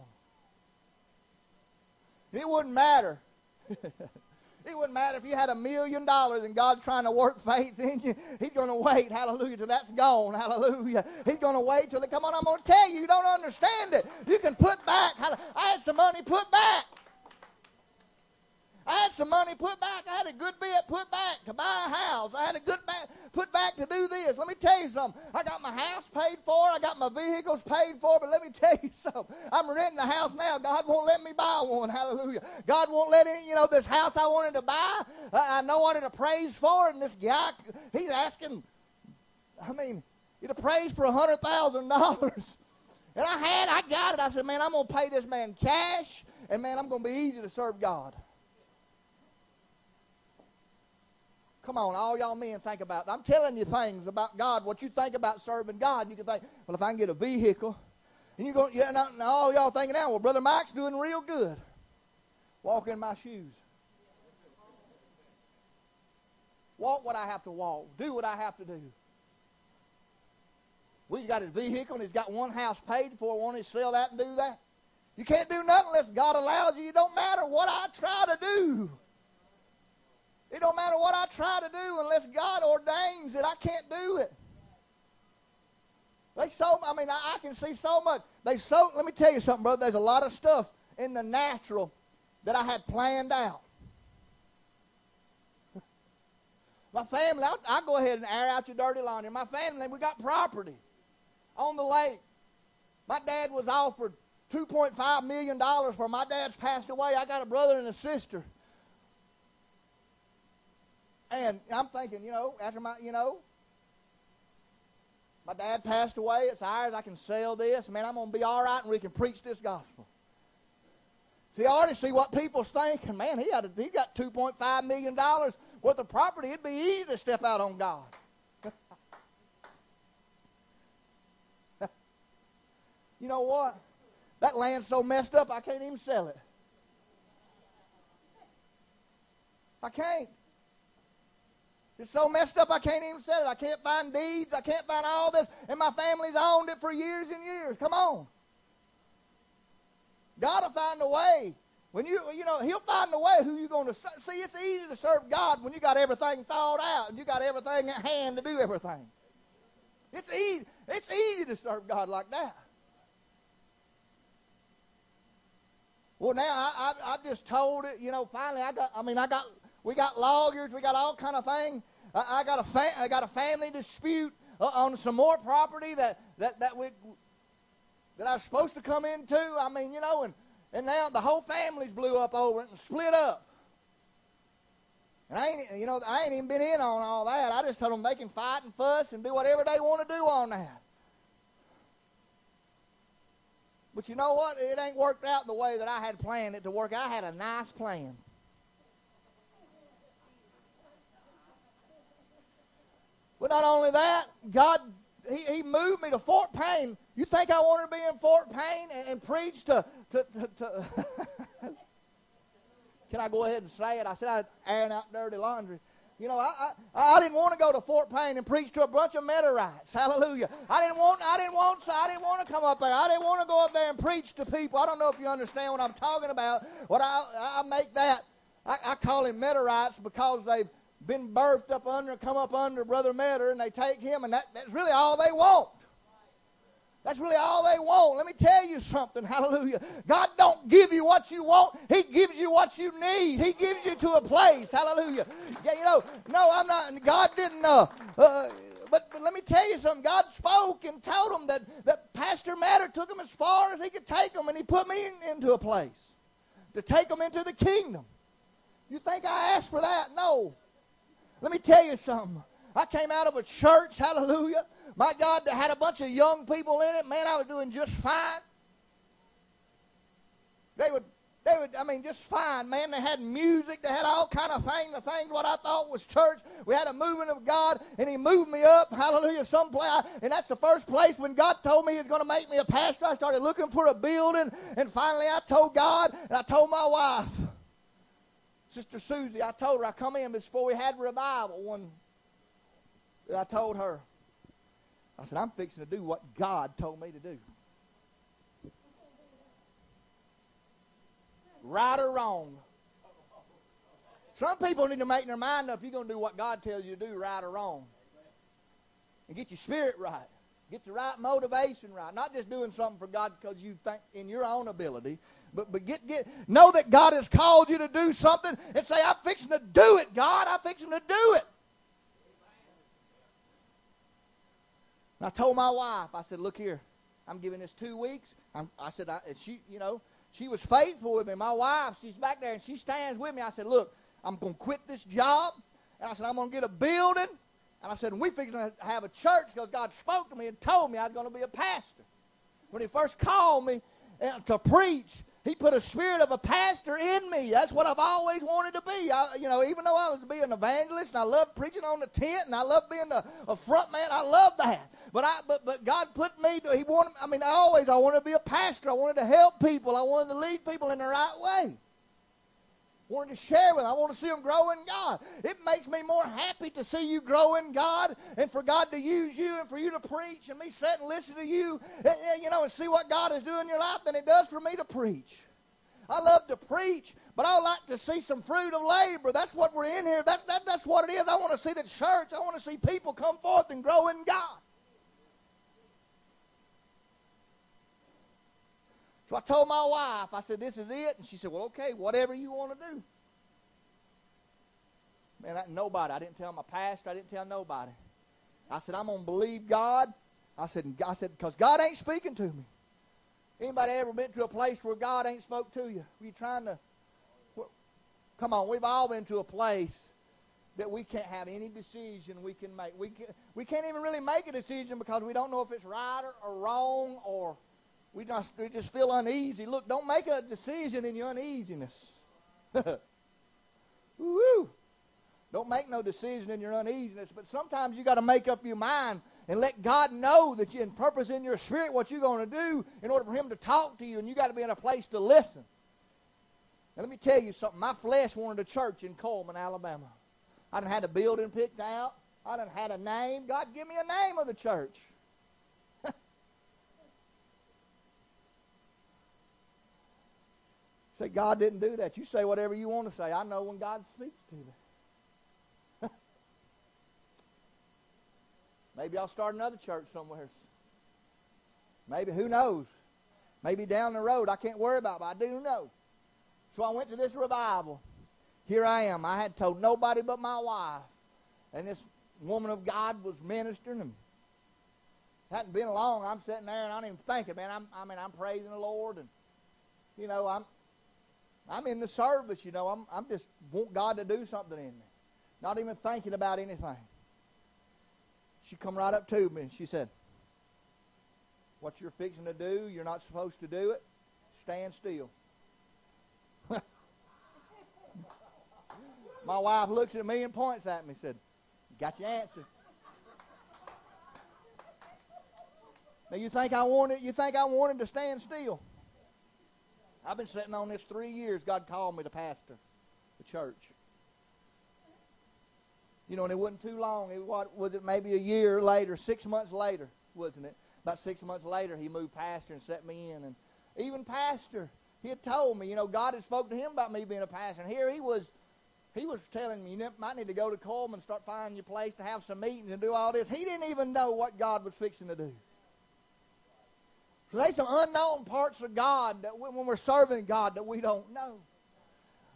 It wouldn't matter. it wouldn't matter if you had a million dollars and God's trying to work faith in you. He's going to wait, hallelujah, till that's gone, hallelujah. He's going to wait till they come on. I'm going to tell you, you don't understand it. You can put back. I had some money put back. I had some money put back. I had a good bit put back to buy a house. I had a good back put back to do this. Let me tell you something. I got my house paid for. I got my vehicles paid for. But let me tell you something. I'm renting a house now. God won't let me buy one. Hallelujah. God won't let any, you know, this house I wanted to buy. I, I know what it appraised for. And this guy, he's asking, I mean, it appraised for a $100,000. And I had, I got it. I said, man, I'm to pay this man cash. And man, I'm to be easy to serve God. Come on, all y'all men think about. It. I'm telling you things about God. What you think about serving God, you can think, well, if I can get a vehicle, and you go, yeah, now, now all y'all thinking now, well, brother Mike's doing real good. Walk in my shoes. Walk what I have to walk. Do what I have to do. We got his vehicle and he's got one house paid for. Want to sell that and do that? You can't do nothing unless God allows you. It don't matter what I try to do. It don't matter what I try to do unless God ordains it. I can't do it. They so I mean I, I can see so much. They so let me tell you something, brother. There's a lot of stuff in the natural that I had planned out. My family, I, I go ahead and air out your dirty laundry. My family, we got property on the lake. My dad was offered $2.5 million for my dad's passed away. I got a brother and a sister. And I'm thinking, you know, after my, you know, my dad passed away. It's ours. I can sell this. Man, I'm going to be all right and we can preach this gospel. See, I already see what people's thinking. Man, he, had a, he got $2.5 million worth of property. It'd be easy to step out on God. you know what? That land's so messed up, I can't even sell it. I can't. It's so messed up, I can't even sell it. I can't find deeds. I can't find all this. And my family's owned it for years and years. Come on. God will find a way. When you, you know, He'll find a way who you're going to see. It's easy to serve God when you got everything thought out and you got everything at hand to do everything. It's easy. It's easy to serve God like that. Well, now I, I, I just told it. You know, finally I got. I mean, I got. We got lawyers. We got all kind of thing. I, I got a fa- I got a family dispute uh, on some more property that that that we that I was supposed to come into. I mean, you know, and and now the whole family's blew up over it and split up. And I ain't, you know, I ain't even been in on all that. I just told them they can fight and fuss and do whatever they want to do on that. But you know what? It ain't worked out the way that I had planned it to work. I had a nice plan. But not only that, God, He, he moved me to Fort Payne. You think I wanted to be in Fort Payne and, and preach to. to, to, to Can I go ahead and say it? I said I was airing out dirty laundry. You know, I, I, I didn't want to go to Fort Payne and preach to a bunch of Metarites. Hallelujah. I didn't want I didn't want I didn't want to come up there. I didn't want to go up there and preach to people. I don't know if you understand what I'm talking about. What I I make that I, I call him Metarites because they've been birthed up under, come up under Brother Metter, and they take him, and that, that's really all they want. That's really all they want. Let me tell you something. Hallelujah. God don't give you what you want. He gives you what you need. He gives you to a place. Hallelujah. Yeah, you know, no, I'm not. God didn't. Uh, uh, but, but let me tell you something. God spoke and told him that, that Pastor Metter took him as far as he could take him, and he put me in, into a place to take him into the kingdom. You think I asked for that? No. Let me tell you something. I came out of a church, hallelujah, my God, that had a bunch of young people in it. Man, I was doing just fine. They would, they would, I mean, just fine, man. They had music. They had all kind of things. The things what I thought was church. We had a movement of God, and He moved me up. Hallelujah, someplace. And that's the first place when God told me He was going to make me a pastor. I started looking for a building, and finally I told God, and I told my wife, Sister Susie, I told her I come in before we had revival. One, I told her. I said, I'm fixing to do what God told me to do. Right or wrong. Some people need to make their mind up you're going to do what God tells you to do, right or wrong. And get your spirit right. Get the right motivation right. Not just doing something for God because you think in your own ability, but, but get, get, know that God has called you to do something and say, I'm fixing to do it, God. I'm fixing to do it. And I told my wife, I said, look here, I'm giving this two weeks. I'm, i said, I, she, you know, she was faithful with me. My wife, she's back there and she stands with me. I said, look, I'm going to quit this job. And I said, I'm going to get a building. And I said, we fixing to have a church because God spoke to me and told me I was going to be a pastor. When he first called me uh, to preach, he put a spirit of a pastor in me. That's what I've always wanted to be. I, you know, even though I was being an evangelist and I loved preaching on the tent and I loved being a, a front man, I love that. But I, but, but God put me. To, he wanted. I mean, I always I wanted to be a pastor. I wanted to help people. I wanted to lead people in the right way. Wanting to share with them. I want to see them grow in God. It makes me more happy to see you grow in God and for God to use you and for you to preach and me sit and listen to you, and, you know, and see what God is doing in your life than it does for me to preach. I love to preach, but I like to see some fruit of labor. That's what we're in here. That, that, that's what it is. I want to see the church. I want to see people come forth and grow in God. So I told my wife, I said, this is it. And she said, well, okay, whatever you want to do. Man, I, nobody. I didn't tell my pastor. I didn't tell nobody. I said, I'm going to believe God. I said, I said, because God ain't speaking to me. Anybody ever been to a place where God ain't spoke to you? You trying to? Come on, we've all been to a place that we can't have any decision we can make. We, can, we can't even really make a decision because we don't know if it's right or, or wrong or we just, we just feel uneasy. Look, don't make a decision in your uneasiness. Woo! Don't make no decision in your uneasiness. But sometimes you got to make up your mind and let God know that you in purpose in your spirit what you're going to do in order for Him to talk to you, and you got to be in a place to listen. Now let me tell you something. My flesh wanted a church in Cullman, Alabama. I done had a building picked out. I done had a name. God, give me a name of the church. Say, God didn't do that. You say whatever you want to say. I know when God speaks to me. Maybe I'll start another church somewhere. Maybe, who knows? Maybe down the road. I can't worry about it, but I do know. So I went to this revival. Here I am. I had told nobody but my wife. And this woman of God was ministering. And hadn't been long. I'm sitting there and I'm even thinking, man, I'm, I mean, I'm praising the Lord. And, you know, I'm, I'm in the service, you know. I'm, I'm just want God to do something in me. Not even thinking about anything. She come right up to me and she said, What you're fixing to do, you're not supposed to do it. Stand still. My wife looks at me and points at me and said, Got your answer. Now you think I wanted you think I wanted to stand still? I've been sitting on this three years. God called me to pastor the church. You know, and it wasn't too long. It what was it? Maybe a year later, six months later, wasn't it? About six months later, he moved pastor and set me in. And even pastor, he had told me, you know, God had spoken to him about me being a pastor. And here he was, he was telling me, you might need to go to Cullman and start finding your place to have some meetings and do all this. He didn't even know what God was fixing to do. So there's some unknown parts of God that when we're serving God that we don't know.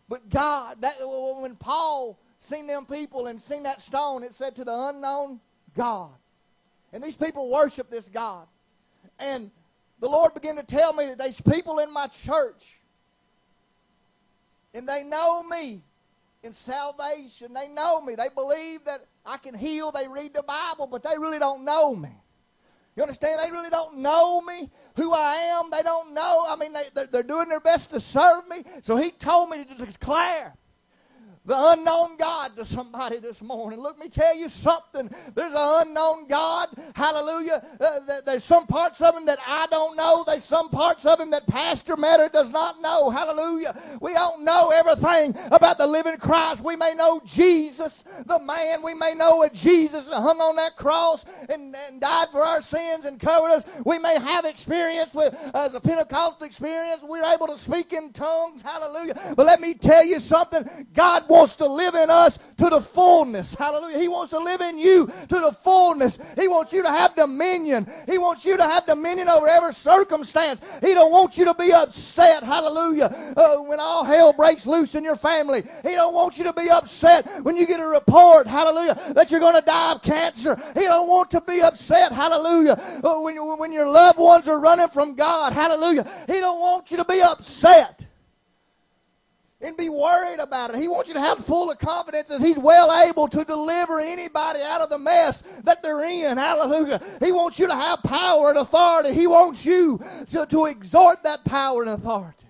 But God, that when Paul seen them people and seen that stone, it said to the unknown God. And these people worship this God. And the Lord began to tell me that there's people in my church, and they know me in salvation. They know me. They believe that I can heal. They read the Bible, but they really don't know me. You understand? They really don't know me, who I am. They don't know. I mean, they, they're doing their best to serve me. So he told me to declare the unknown God to somebody this morning. Let me tell you something. There's an unknown God. Hallelujah. Uh, there's some parts of him that I don't know. There's some parts of him that Pastor Metter does not know. Hallelujah. We don't know everything about the living Christ. We may know Jesus, the man. We may know a Jesus that hung on that cross and, and died for our sins and covered us. We may have experience with as a Pentecostal experience. We're able to speak in tongues. Hallelujah. But let me tell you something. God wants to live in us to the fullness. Hallelujah. He wants to live in you to the fullness. He wants you to have dominion. He wants you to have dominion over every circumstance. He don't want you to be upset. Hallelujah. Uh, when all hell breaks loose in your family. He don't want you to be upset when you get a report. Hallelujah. That you're going to die of cancer. He don't want to be upset. Hallelujah. Uh, when, when your loved ones are running from God. Hallelujah. He don't want you to be upset and be worried about it. He wants you to have full of confidence that He's well able to deliver anybody out of the mess that they're in. Hallelujah. He wants you to have power and authority. He wants you to, to exhort that power and authority.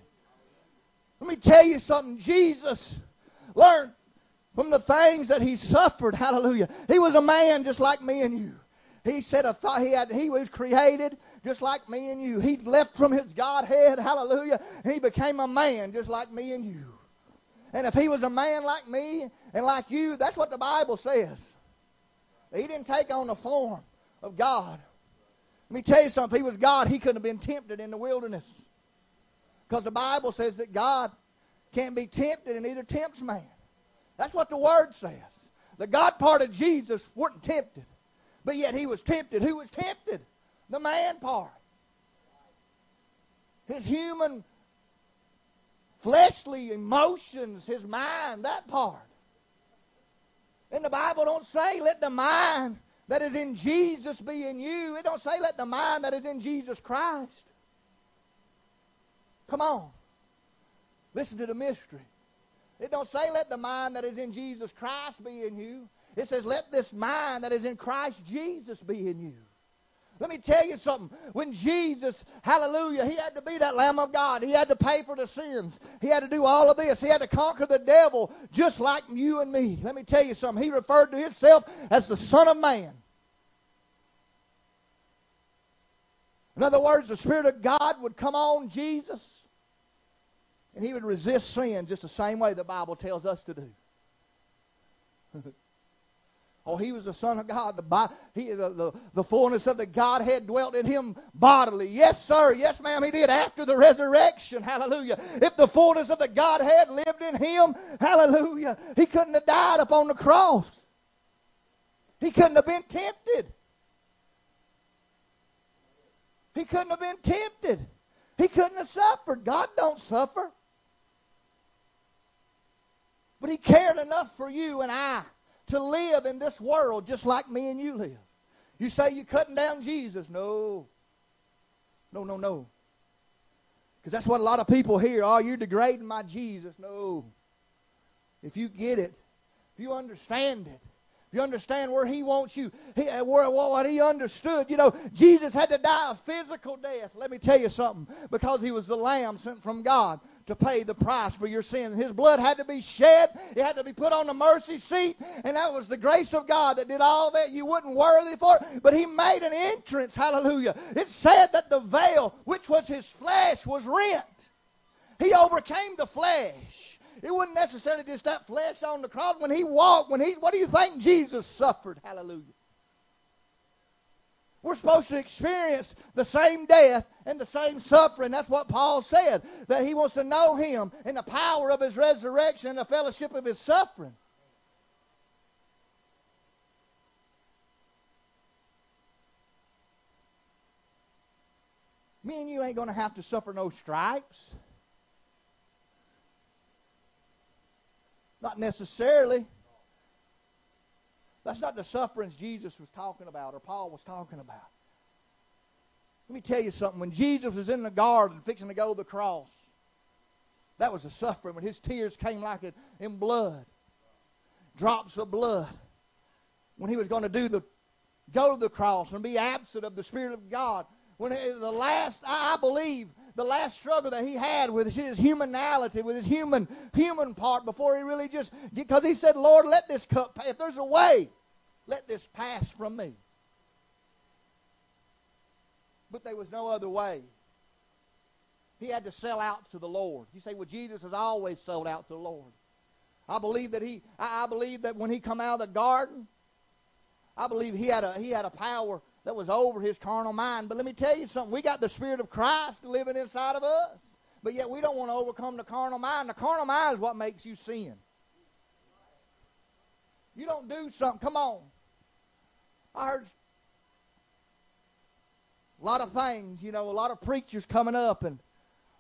Let me tell you something. Jesus learned from the things that He suffered. Hallelujah. He was a man just like me and you. He said a thought he had he was created just like me and you. He left from his Godhead, hallelujah, he became a man just like me and you. And if he was a man like me and like you, that's what the Bible says. He didn't take on the form of God. Let me tell you something. If he was God, he couldn't have been tempted in the wilderness. Because the Bible says that God can't be tempted and neither tempts man. That's what the Word says. The God part of Jesus wasn't tempted. But yet he was tempted. Who was tempted? The man part. His human fleshly emotions, his mind, that part. And the Bible don't say let the mind that is in Jesus be in you. It don't say let the mind that is in Jesus Christ. Come on. Listen to the mystery. It don't say let the mind that is in Jesus Christ be in you. It says let this mind that is in Christ Jesus be in you. Let me tell you something. When Jesus, hallelujah, he had to be that Lamb of God. He had to pay for the sins. He had to do all of this. He had to conquer the devil just like you and me. Let me tell you something. He referred to himself as the Son of Man. In other words, the Spirit of God would come on Jesus and he would resist sin just the same way the Bible tells us to do. Oh, he was the Son of God. The, he, the, the, the fullness of the Godhead dwelt in him bodily. Yes, sir. Yes, ma'am, he did after the resurrection. Hallelujah. If the fullness of the Godhead lived in him, hallelujah, he couldn't have died upon the cross. He couldn't have been tempted. He couldn't have been tempted. He couldn't have suffered. God don't suffer. But he cared enough for you and I to live in this world just like me and you live. You say you're cutting down Jesus. No. No, no, no. Because that's what a lot of people hear. Oh, you're degrading my Jesus. No. If you get it, if you understand it, if you understand where he wants you, he, uh, where, what he understood, you know, Jesus had to die a physical death. Let me tell you something. Because he was the lamb sent from God to pay the price for your sin. His blood had to be shed. It had to be put on the mercy seat. And that was the grace of God that did all that you wouldn't worthy for. But he made an entrance. Hallelujah. It said that the veil, which was his flesh, was rent. He overcame the flesh. It wasn't necessarily just that flesh on the cross. When he walked, when he, what do you think Jesus suffered? Hallelujah. We're supposed to experience the same death and the same suffering. That's what Paul said, that he wants to know him and the power of his resurrection and the fellowship of his suffering. Me and you ain't going to have to suffer no stripes. Not necessarily. That's not the sufferings Jesus was talking about or Paul was talking about. Let me tell you something. When Jesus was in the garden fixing to go to the cross, that was a suffering when his tears came like it in blood, drops of blood. When he was going to do the go to the cross and be absent of the Spirit of God. When it, the last, I believe, the last struggle that he had with his humanality, with his human human part, before he really just because he said, "Lord, let this cup. If there's a way, let this pass from me." But there was no other way. He had to sell out to the Lord. You say, "Well, Jesus has always sold out to the Lord." I believe that he. I, believe that when he come out of the garden, I believe he had a he had a power that was over his carnal mind. But let me tell you something. We got the Spirit of Christ living inside of us. But yet we don't want to overcome the carnal mind. The carnal mind is what makes you sin. You don't do something. Come on. I heard a lot of things, you know, a lot of preachers coming up, and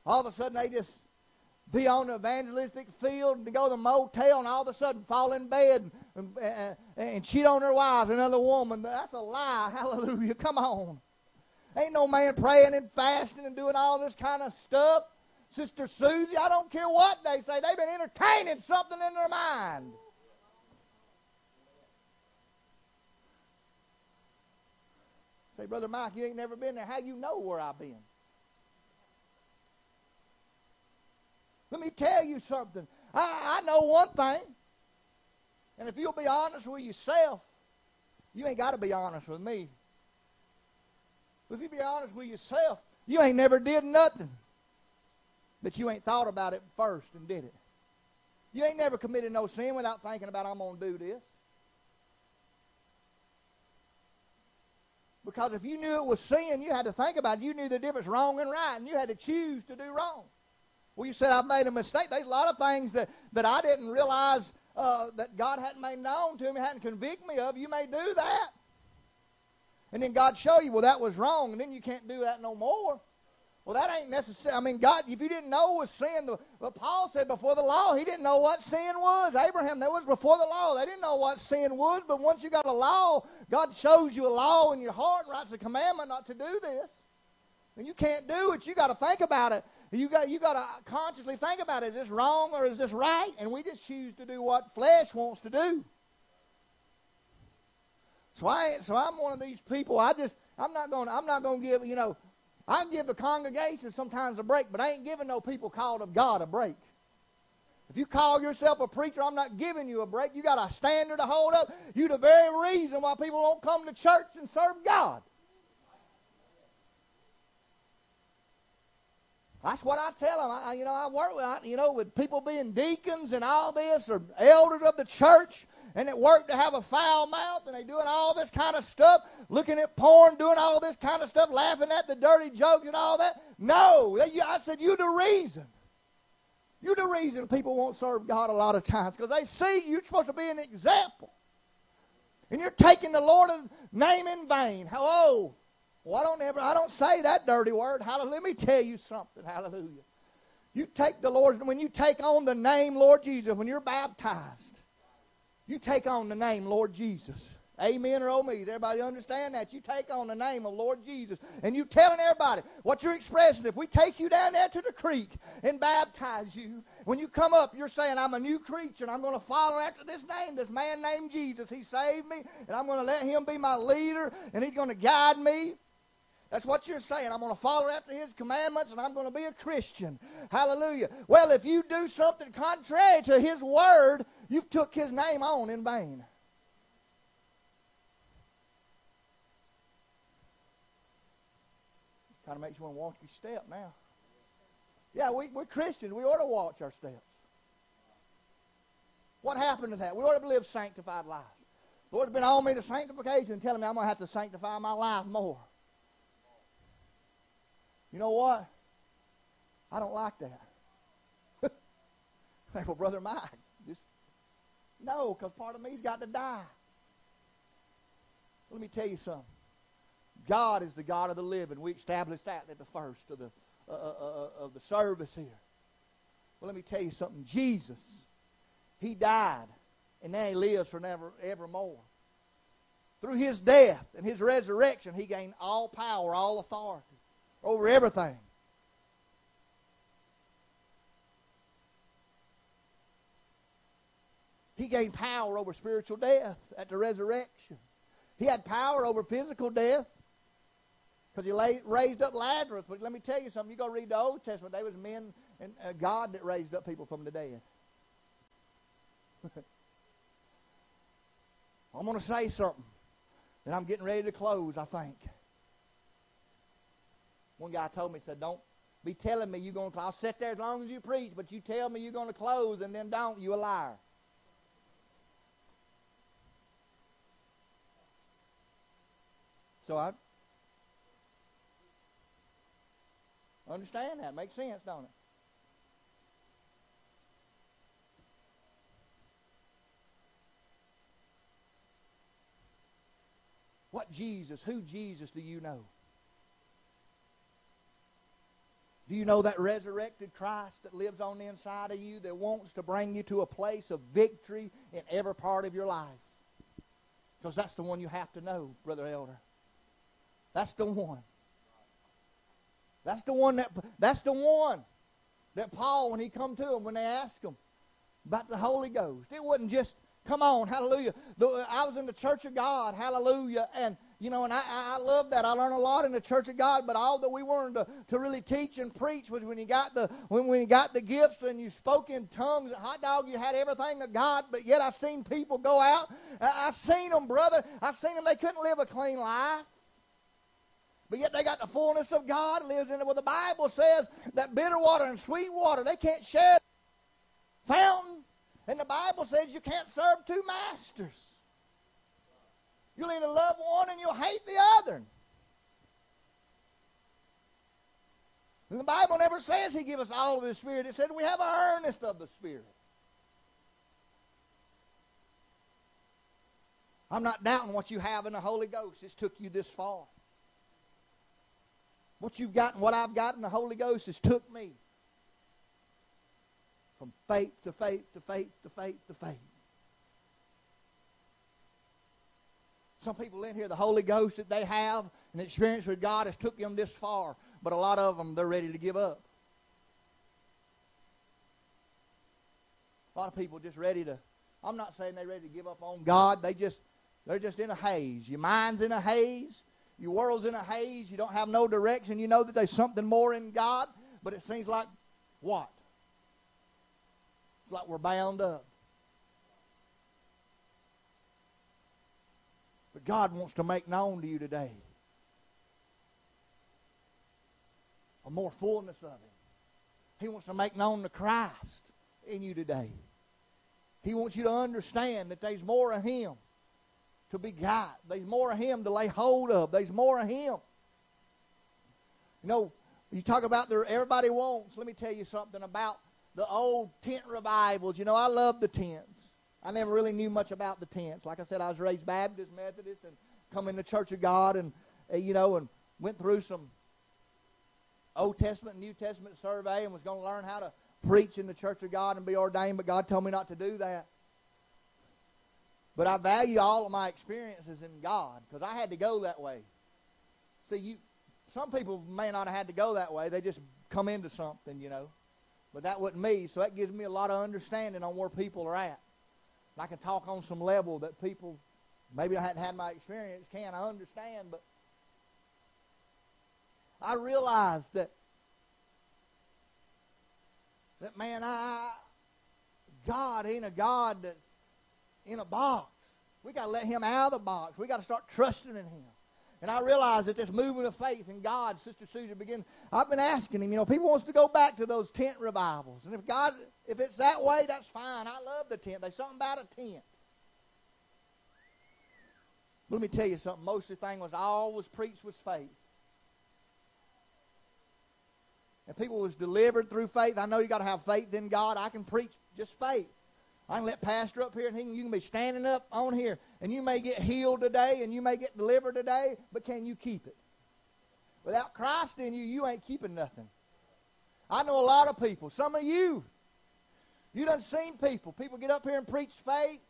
all of a sudden they just be on the evangelistic field and go to the motel and all of a sudden fall in bed and, and, and cheat on their wives, another woman. That's a lie. Hallelujah. Come on. Ain't no man praying and fasting and doing all this kind of stuff. Sister Susie, I don't care what they say. They've been entertaining something in their mind. Say, Brother Mike, you ain't never been there. How you know where I've been? Let me tell you something. I, I know one thing. And if you'll be honest with yourself, you ain't got to be honest with me. But if you be honest with yourself, you ain't never did nothing. But you ain't thought about it first and did it. You ain't never committed no sin without thinking about, I'm going to do this. Because if you knew it was sin, you had to think about it. You knew the difference wrong and right, and you had to choose to do wrong. Well, you said, I've made a mistake. There's a lot of things that, that I didn't realize uh, that God hadn't made known to me, hadn't convicted me of. You may do that. And then God show you, well, that was wrong, and then you can't do that no more. Well, that ain't necessary. I mean, God, if you didn't know was sin, the, well, Paul said before the law, he didn't know what sin was. Abraham, that was before the law. They didn't know what sin was, but once you got a law, God shows you a law in your heart and writes a commandment not to do this. And you can't do it. You got to think about it. You got you got to consciously think about it. Is this wrong or is this right? And we just choose to do what flesh wants to do. So I so I'm one of these people. I just I'm not going I'm not going to give you know I give the congregation sometimes a break, but I ain't giving no people called of God a break. If you call yourself a preacher, I'm not giving you a break. You got a standard to hold up. You the very reason why people don't come to church and serve God. That's what I tell them. I, you know, I work with, you know, with people being deacons and all this, or elders of the church, and it worked to have a foul mouth, and they doing all this kind of stuff, looking at porn, doing all this kind of stuff, laughing at the dirty jokes and all that. No, I said, you the reason. You're the reason people won't serve God a lot of times because they see you're supposed to be an example. And you're taking the Lord's name in vain. Hello. Well, I don't ever, I don't say that dirty word. Hallelujah. Let me tell you something. Hallelujah. You take the Lord's, when you take on the name Lord Jesus, when you're baptized, you take on the name Lord Jesus. Amen or oh me. Does everybody understand that? You take on the name of Lord Jesus and you telling everybody what you're expressing. If we take you down there to the creek and baptize you, when you come up, you're saying, I'm a new creature and I'm going to follow after this name, this man named Jesus. He saved me and I'm going to let him be my leader and he's going to guide me. That's what you're saying. I'm going to follow after his commandments and I'm going to be a Christian. Hallelujah. Well, if you do something contrary to his word, you've took his name on in vain. Kind of makes you want to watch your step now. Yeah, we, we're Christians. We ought to watch our steps. What happened to that? We ought to live sanctified lives. Lord has been on me to sanctification telling me I'm going to have to sanctify my life more. You know what? I don't like that. well, Brother Mike, no, because part of me's got to die. Let me tell you something. God is the God of the living. We established that at the first of the uh, uh, uh, uh of the service here. Well, let me tell you something. Jesus, He died, and now He lives forever, evermore. Through His death and His resurrection, He gained all power, all authority over everything. He gained power over spiritual death at the resurrection. He had power over physical death because he lay, raised up Lazarus. But let me tell you something. You go read the Old Testament. There was men and uh, God that raised up people from the dead. I'm going to say something, and I'm getting ready to close. I think. One guy told me, he said, don't be telling me you're going to, I'll sit there as long as you preach, but you tell me you're going to close and then don't, you a liar. So I understand that. Makes sense, don't it? What Jesus, who Jesus do you know? Do you know that resurrected Christ that lives on the inside of you that wants to bring you to a place of victory in every part of your life? Because that's the one you have to know, Brother Elder. That's the one. That's the one that that's the one that Paul, when he come to him, when they asked him about the Holy Ghost, it wasn't just come on, hallelujah. The, I was in the Church of God, hallelujah, and you know, and I, I love that. I learned a lot in the Church of God, but all that we wanted to, to really teach and preach was when you got the when, you got the gifts and you spoke in tongues. Hot dog, you had everything of God, but yet I seen people go out. I, I seen them, brother. I seen them. They couldn't live a clean life. But yet they got the fullness of God lives in it. Well, the Bible says that bitter water and sweet water, they can't share fountain And the Bible says you can't serve two masters. You'll either love one and you'll hate the other. And the Bible never says He gives us all of His Spirit. It said we have an earnest of the Spirit. I'm not doubting what you have in the Holy Ghost. It's took you this far. What you've got and what I've got in the Holy Ghost has took me from faith to faith to faith to faith to faith. Some people in here, the Holy Ghost that they have and the experience with God has took them this far, but a lot of them, they're ready to give up. A lot of people just ready to, I'm not saying they're ready to give up on God. They just, they're just in a haze. Your mind's in a haze. Your world's in a haze. You don't have no direction. You know that there's something more in God, but it seems like what? It's like we're bound up. But God wants to make known to you today a more fullness of Him. He wants to make known the Christ in you today. He wants you to understand that there's more of Him to be got. There's more of Him to lay hold of. There's more of Him. You know, you talk about the everybody wants. Let me tell you something about the old tent revivals. You know, I love the tents. I never really knew much about the tents. Like I said, I was raised Baptist, Methodist, and come in the Church of God, and uh, you know, and went through some Old Testament New Testament survey, and was going to learn how to preach in the Church of God and be ordained. But God told me not to do that. But I value all of my experiences in God because I had to go that way. See, you, some people may not have had to go that way. They just come into something, you know. But that wasn't me, so that gives me a lot of understanding on where people are at. And I can talk on some level that people, maybe I hadn't had my experience, can. I understand, but I realized that, that man, I, God ain't a God that in a box. We got to let him out of the box. We got to start trusting in him. And I realize that this movement of faith in God, Sister Susan began. I've been asking him, you know, people wants to go back to those tent revivals. And if God, if it's that way, that's fine. I love the tent. There's something about a tent. Let me tell you something. Most of the thing was I always preached was faith. And people was delivered through faith. I know you got to have faith in God. I can preach just faith. I can let Pastor up here and he can, you can be standing up on here and you may get healed today and you may get delivered today, but can you keep it? Without Christ in you, you ain't keeping nothing. I know a lot of people. Some of you, you done seen people. People get up here and preach faith.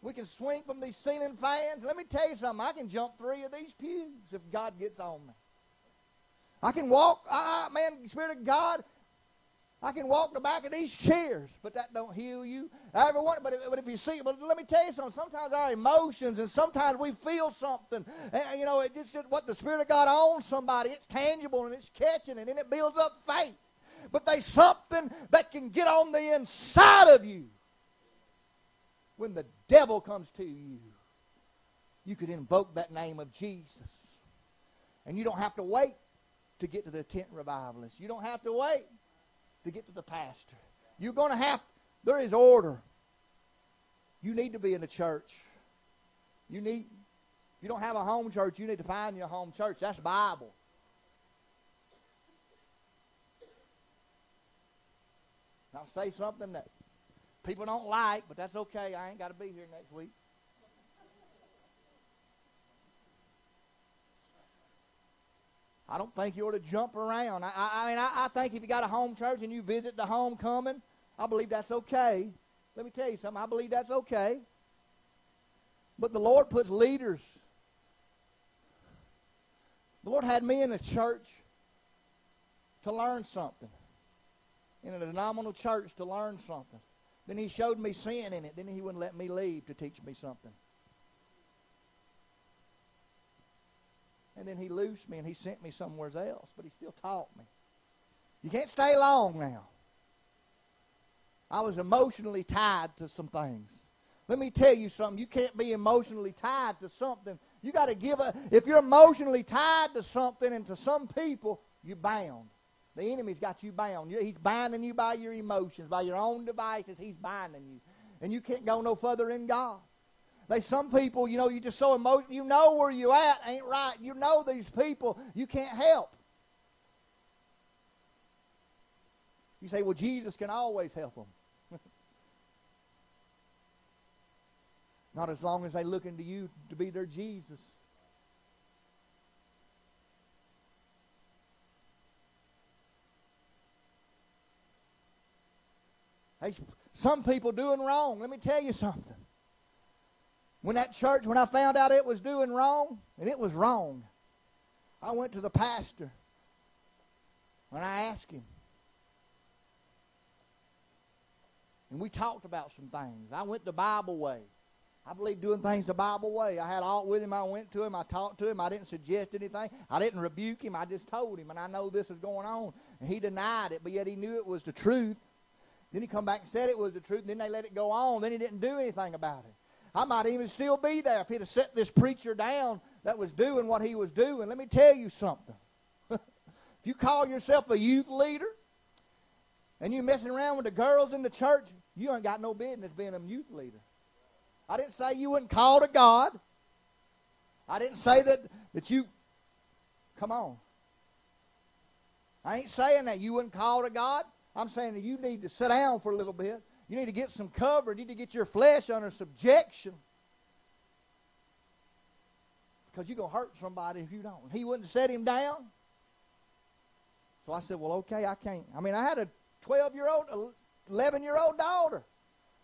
We can swing from these ceiling fans. Let me tell you something. I can jump three of these pews if God gets on me. I can walk. I, man, Spirit of God, I can walk the back of these chairs, but that don't heal you. I ever want, but if, but if you see, but let me tell you something. Sometimes our emotions, and sometimes we feel something. And, you know, it just what the Spirit of God owns somebody. It's tangible and it's catching, and then it builds up faith. But there's something that can get on the inside of you when the devil comes to you. You could invoke that name of Jesus, and you don't have to wait to get to the tent revivalist. You don't have to wait to get to the pastor. You're going to have, there is order. You need to be in the church. You need, if you don't have a home church, you need to find your home church. That's Bible. I'll say something that people don't like, but that's okay. I ain't got to be here next week. I don't think you ought to jump around. I, I, I mean, I, I think if you got a home church and you visit the homecoming, I believe that's okay. Let me tell you something. I believe that's okay. But the Lord puts leaders. The Lord had me in a church to learn something. In a denominational church to learn something. Then he showed me sin in it. Then he wouldn't let me leave to teach me something. And then he loosed me and he sent me somewhere else, but he still taught me. You can't stay long now. I was emotionally tied to some things. Let me tell you something. You can't be emotionally tied to something. You got to give a. If you're emotionally tied to something and to some people, you're bound. The enemy's got you bound. He's binding you by your emotions, by your own devices. He's binding you. and you can't go no further in God. They some people, you know, you just so emotional. You know where you at ain't right. You know these people you can't help. You say, well, Jesus can always help them. Not as long as they look into you to be their Jesus. Hey, some people doing wrong. Let me tell you something. When that church, when I found out it was doing wrong, and it was wrong, I went to the pastor and I asked him. And we talked about some things. I went the Bible way. I believe doing things the Bible way. I had all with him. I went to him. I talked to him. I didn't suggest anything. I didn't rebuke him. I just told him, and I know this is going on. And he denied it, but yet he knew it was the truth. Then he come back and said it was the truth. And then they let it go on. Then he didn't do anything about it. I might even still be there if he'd have set this preacher down that was doing what he was doing. Let me tell you something. if you call yourself a youth leader and you're messing around with the girls in the church, you ain't got no business being a youth leader. I didn't say you wouldn't call to God. I didn't say that, that you, come on. I ain't saying that you wouldn't call to God. I'm saying that you need to sit down for a little bit you need to get some cover. You need to get your flesh under subjection. Because you're going to hurt somebody if you don't. He wouldn't set him down. So I said, well, okay, I can't. I mean, I had a 12 year old, 11 year old daughter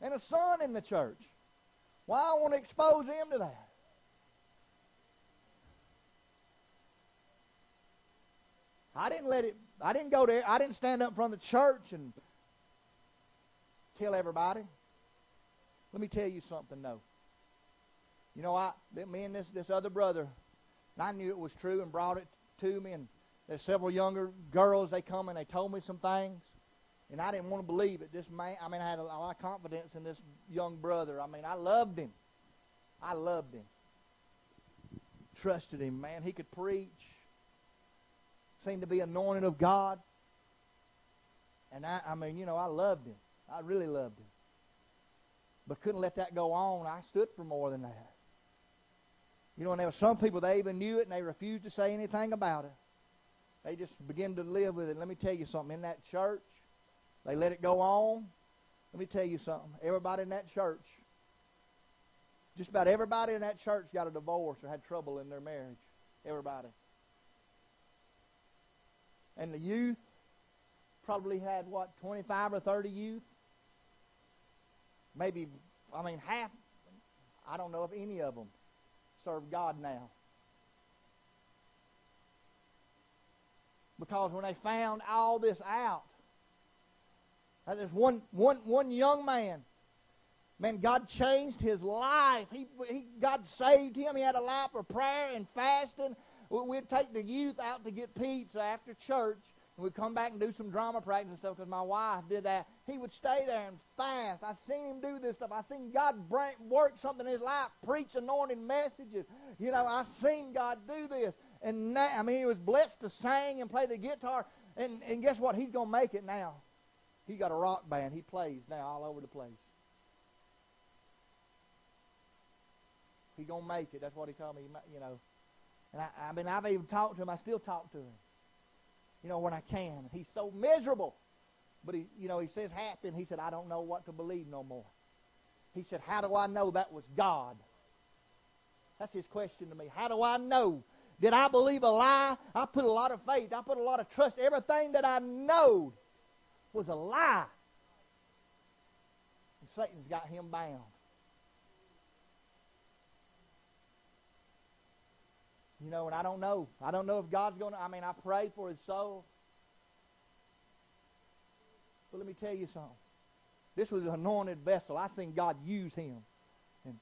and a son in the church. Why well, I want to expose him to that? I didn't let it, I didn't go there, I didn't stand up in front of the church and tell everybody. Let me tell you something, though. You know, I me and this this other brother, I knew it was true and brought it to me. And there's several younger girls. They come and they told me some things, and I didn't want to believe it. This man, I mean, I had a, a lot of confidence in this young brother. I mean, I loved him. I loved him. Trusted him, man. He could preach. Seemed to be anointed of God. And I, I mean, you know, I loved him. I really loved him. But couldn't let that go on. I stood for more than that. You know, and there were some people, they even knew it and they refused to say anything about it. They just began to live with it. Let me tell you something. In that church, they let it go on. Let me tell you something. Everybody in that church, just about everybody in that church got a divorce or had trouble in their marriage. Everybody. And the youth probably had, what, 25 or 30 youth? Maybe, I mean, half, I don't know if any of them serve God now. Because when they found all this out, there's one, one, one young man, man, God changed his life. He, he, God saved him. He had a life of prayer and fasting. We'd take the youth out to get pizza after church we'd come back and do some drama practice and stuff because my wife did that. He would stay there and fast. I seen him do this stuff. I seen God bring, work something in his life, preach anointing messages. You know, I seen God do this. And now, I mean, he was blessed to sing and play the guitar. And, and guess what? He's going to make it now. He got a rock band. He plays now all over the place. He's going to make it. That's what he told me, you know. And I, I mean, I've even talked to him. I still talk to him you know, when I can. He's so miserable. But he, you know, he says happy, and he said, I don't know what to believe no more. He said, How do I know that was God? That's his question to me. How do I know? Did I believe a lie? I put a lot of faith. I put a lot of trust. Everything that I know was a lie. And Satan's got him bound. You know, and I don't know. I don't know if God's going to, I mean, I pray for his soul. But let me tell you something. This was an anointed vessel. I seen God use him. And,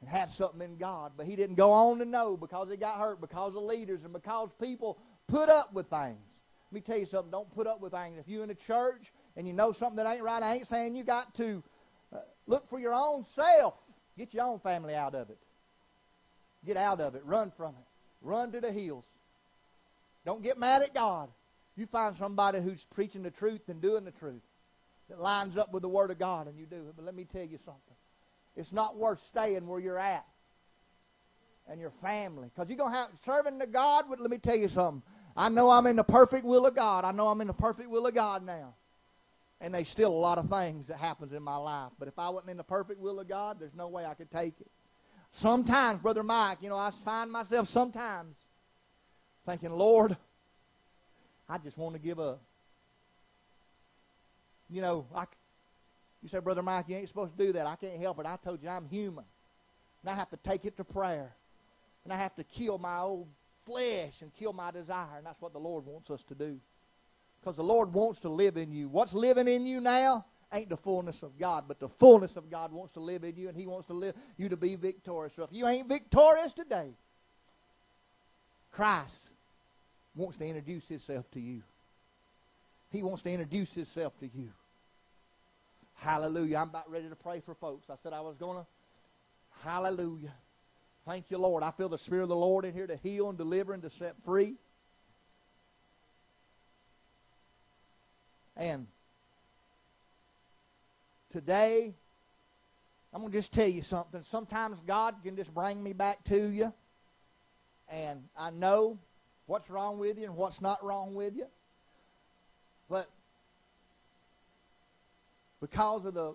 and had something in God. But he didn't go on to know because he got hurt, because of leaders, and because people put up with things. Let me tell you something. Don't put up with things. If you're in a church and you know something that ain't right, I ain't saying you got to uh, look for your own self. Get your own family out of it. Get out of it. Run from it. Run to the hills. Don't get mad at God. You find somebody who's preaching the truth and doing the truth. that lines up with the Word of God and you do it. But let me tell you something. It's not worth staying where you're at and your family. Because you're going to have serving the God. Let me tell you something. I know I'm in the perfect will of God. I know I'm in the perfect will of God now. And there's still a lot of things that happens in my life. But if I wasn't in the perfect will of God, there's no way I could take it. Sometimes, Brother Mike, you know, I find myself sometimes thinking, Lord, I just want to give up. You know, I, you say, Brother Mike, you ain't supposed to do that. I can't help it. I told you I'm human. And I have to take it to prayer. And I have to kill my old flesh and kill my desire. And that's what the Lord wants us to do. Because the Lord wants to live in you. What's living in you now ain't the fullness of God, but the fullness of God wants to live in you, and He wants to live you to be victorious. So if you ain't victorious today, Christ wants to introduce Himself to you. He wants to introduce Himself to you. Hallelujah. I'm about ready to pray for folks. I said I was going to. Hallelujah. Thank you, Lord. I feel the Spirit of the Lord in here to heal and deliver and to set free. And today, I'm going to just tell you something. Sometimes God can just bring me back to you, and I know what's wrong with you and what's not wrong with you. But because of the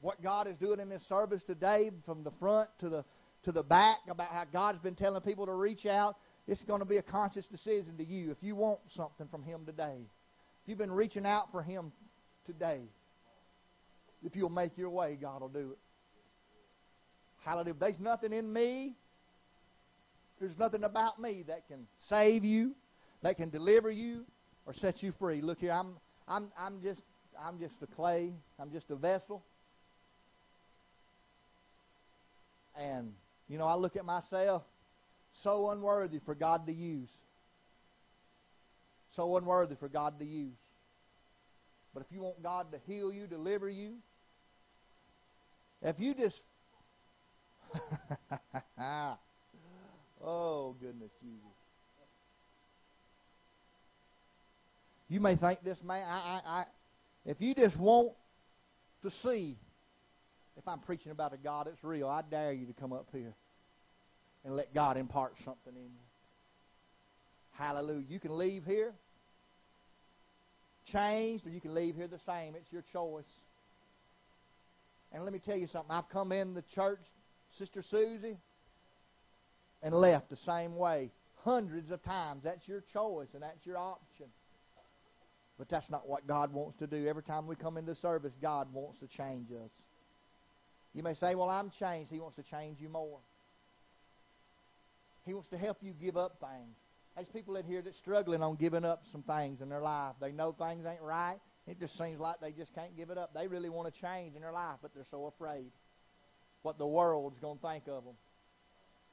what God is doing in this service today, from the front to the to the back about how God's been telling people to reach out. It's going to be a conscious decision to you if you want something from Him today. If you've been reaching out for Him today, if you'll make your way, God will do it. Hallelujah. There's nothing in me, there's nothing about me that can save you, that can deliver you, or set you free. Look here, I'm, I'm, I'm just, I'm just a clay. I'm just a vessel. And you know, I look at myself so unworthy for God to use. So unworthy for God to use. But if you want God to heal you, deliver you, if you just. oh, goodness, Jesus. You may think this man, I, I, I, if you just want to see if I'm preaching about a God that's real, I dare you to come up here and let God impart something in you. Hallelujah. You can leave here changed, or you can leave here the same. It's your choice. And let me tell you something. I've come in the church, Sister Susie, and left the same way hundreds of times. That's your choice, and that's your option. But that's not what God wants to do. Every time we come into service, God wants to change us. You may say, Well, I'm changed. He wants to change you more. He wants to help you give up things. There's people in here that's struggling on giving up some things in their life. They know things ain't right. It just seems like they just can't give it up. They really want to change in their life, but they're so afraid what the world's going to think of them,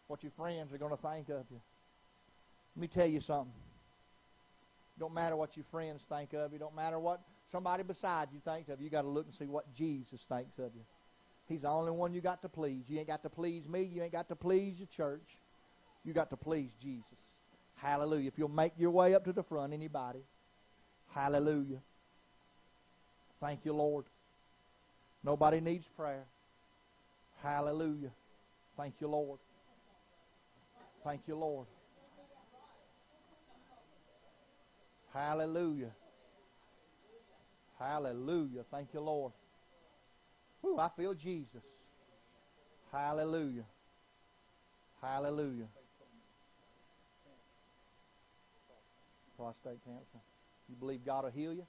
what your friends are going to think of you. Let me tell you something. Don't matter what your friends think of you. Don't matter what somebody beside you thinks of you. You got to look and see what Jesus thinks of you. He's the only one you got to please. You ain't got to please me. You ain't got to please your church. You got to please Jesus. Hallelujah. If you'll make your way up to the front, anybody. Hallelujah. Thank you, Lord. Nobody needs prayer. Hallelujah. Thank you, Lord. Thank you, Lord. Hallelujah. Hallelujah. Thank you, Lord. Ooh, I feel Jesus. Hallelujah. Hallelujah. Prostate cancer. You believe God will heal you?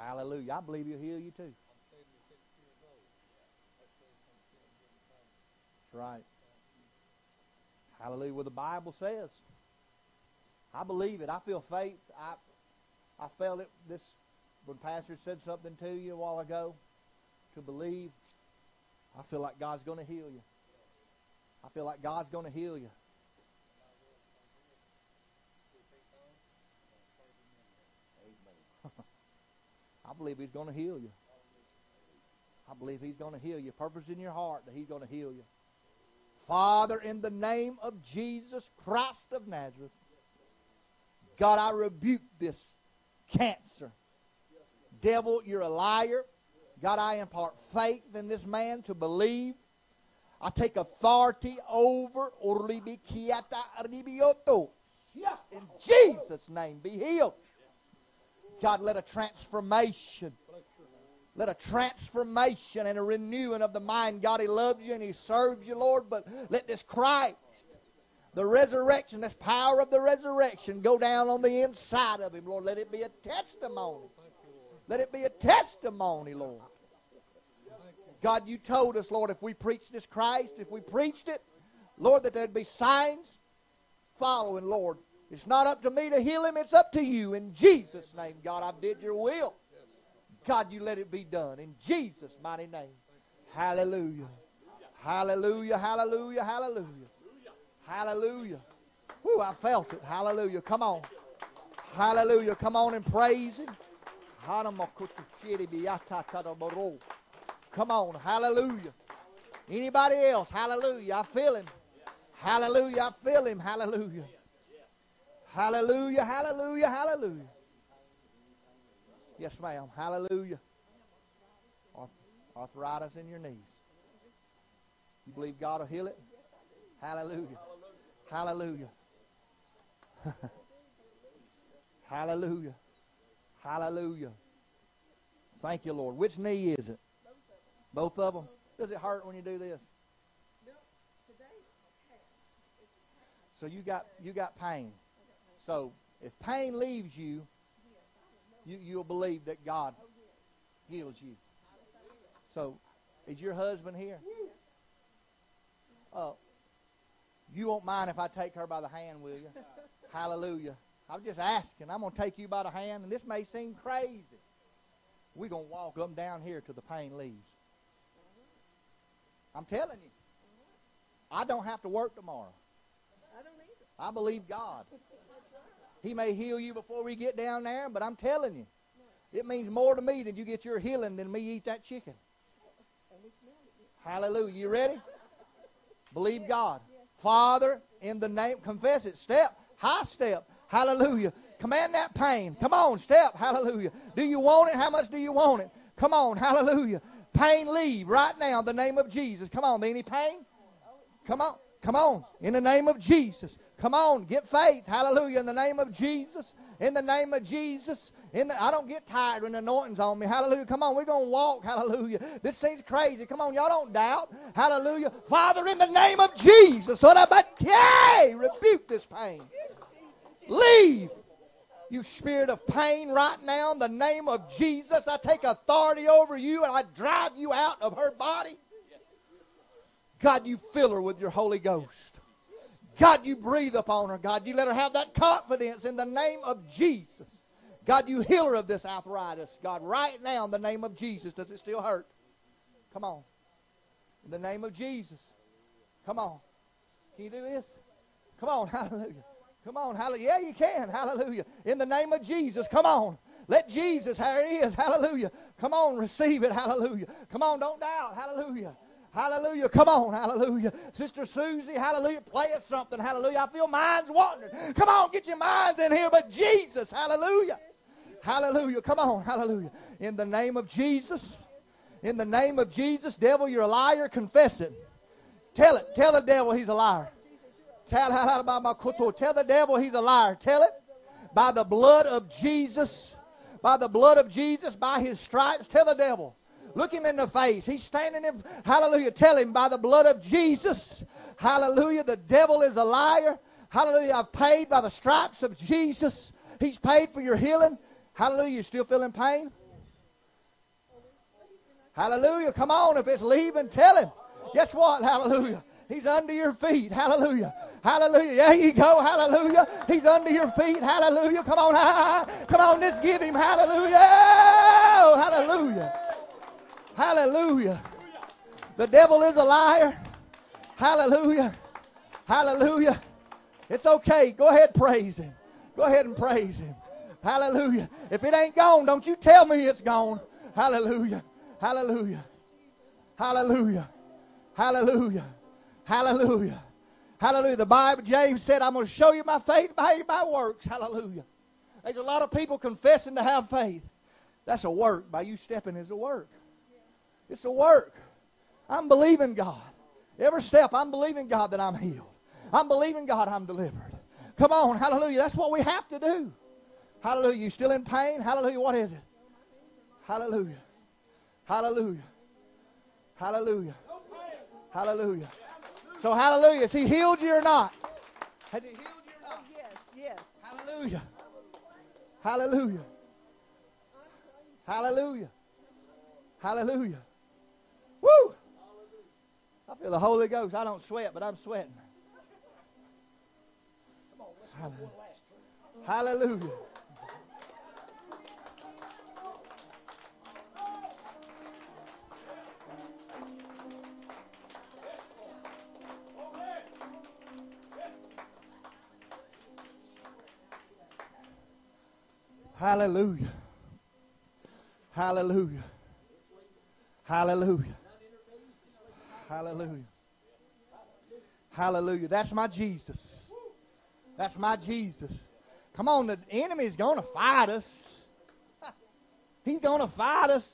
Hallelujah. I believe He'll heal you too. That's right. Hallelujah. Well, the Bible says. I believe it. I feel faith. I I felt it this when Pastor said something to you a while ago to believe. I feel like God's going to heal you. I feel like God's going to heal you. I believe He's going to heal you. I believe He's going to heal you. Purpose in your heart that He's going to heal you. Father, in the name of Jesus Christ of Nazareth, God, I rebuke this cancer Devil, you're a liar. God, I impart faith in this man to believe. I take authority over in Jesus' name. Be healed. God, let a transformation, let a transformation and a renewing of the mind. God, He loves you and He serves you, Lord, but let this Christ, the resurrection, this power of the resurrection, go down on the inside of Him, Lord. Let it be a testimony. Let it be a testimony, Lord. God, you told us, Lord, if we preached this Christ, if we preached it, Lord, that there'd be signs following, Lord. It's not up to me to heal him, it's up to you. In Jesus' name, God, I did your will. God, you let it be done. In Jesus' mighty name. Hallelujah. Hallelujah, hallelujah, hallelujah. Hallelujah. Whoo, I felt it. Hallelujah. Come on. Hallelujah. Come on and praise him. Come on. Hallelujah. Anybody else? Hallelujah. I feel him. Hallelujah. I feel him. Hallelujah. Hallelujah. Hallelujah. Hallelujah. Yes, ma'am. Hallelujah. Arthritis in your knees. You believe God will heal it? Hallelujah. Hallelujah. Hallelujah. Hallelujah. Thank you, Lord. Which knee is it? Both of them. Does it hurt when you do this? So you got you got pain. So if pain leaves you, you you'll believe that God heals you. So is your husband here? Uh, you won't mind if I take her by the hand, will you? Hallelujah. I'm just asking. I'm going to take you by the hand, and this may seem crazy. We're going to walk up down here till the pain leaves. I'm telling you. I don't have to work tomorrow. I don't either. I believe God. He may heal you before we get down there, but I'm telling you, it means more to me than you get your healing than me eat that chicken. Hallelujah. You ready? Believe God. Father, in the name, confess it. Step, high step. Hallelujah. Command that pain. Come on, step. Hallelujah. Do you want it? How much do you want it? Come on. Hallelujah. Pain leave right now in the name of Jesus. Come on. Any pain? Come on. Come on. In the name of Jesus. Come on. Get faith. Hallelujah. In the name of Jesus. In the name of Jesus. In the, I don't get tired when the anointing's on me. Hallelujah. Come on. We're going to walk. Hallelujah. This seems crazy. Come on. Y'all don't doubt. Hallelujah. Father, in the name of Jesus. Rebuke this pain. Leave you spirit of pain right now in the name of Jesus. I take authority over you and I drive you out of her body. God, you fill her with your Holy Ghost. God, you breathe upon her. God, you let her have that confidence in the name of Jesus. God, you heal her of this arthritis. God, right now in the name of Jesus. Does it still hurt? Come on. In the name of Jesus. Come on. Can you do this? Come on. Hallelujah. Come on, hallelujah. Yeah, you can. Hallelujah. In the name of Jesus, come on. Let Jesus, there he is. Hallelujah. Come on, receive it. Hallelujah. Come on, don't doubt. Hallelujah. Hallelujah. Come on. Hallelujah. Sister Susie, hallelujah. Play us something. Hallelujah. I feel minds wandering. Come on, get your minds in here. But Jesus, hallelujah. Hallelujah. Come on. Hallelujah. In the name of Jesus. In the name of Jesus, devil, you're a liar. Confess it. Tell it. Tell the devil he's a liar. Tell, tell the devil he's a liar. Tell it. By the blood of Jesus. By the blood of Jesus. By his stripes. Tell the devil. Look him in the face. He's standing in. Hallelujah. Tell him by the blood of Jesus. Hallelujah. The devil is a liar. Hallelujah. I've paid by the stripes of Jesus. He's paid for your healing. Hallelujah. You still feeling pain? Hallelujah. Come on. If it's leaving, tell him. Guess what? Hallelujah. He's under your feet. Hallelujah. Hallelujah. There you go. Hallelujah. He's under your feet. Hallelujah. Come on. Come on. Just give him. Hallelujah. Oh, hallelujah. Hallelujah. The devil is a liar. Hallelujah. Hallelujah. It's okay. Go ahead, praise him. Go ahead and praise him. Hallelujah. If it ain't gone, don't you tell me it's gone. Hallelujah. Hallelujah. Hallelujah. Hallelujah. Hallelujah. Hallelujah. The Bible, James said, I'm going to show you my faith by my works. Hallelujah. There's a lot of people confessing to have faith. That's a work. By you stepping is a work. It's a work. I'm believing God. Every step, I'm believing God that I'm healed. I'm believing God I'm delivered. Come on, hallelujah. That's what we have to do. Hallelujah. You still in pain? Hallelujah. What is it? Hallelujah. Hallelujah. Hallelujah. Hallelujah. So, hallelujah. Has He healed you or not? Has He healed you or not? Oh, yes, yes. Hallelujah. Hallelujah. Hallelujah. Hallelujah. I feel the Holy Ghost. I don't sweat, but I'm sweating. Come on, let's Hallelujah. Hallelujah. Hallelujah. Hallelujah. Hallelujah. Hallelujah. Hallelujah. That's my Jesus. That's my Jesus. Come on, the enemy's going to fight us. He's going to fight us.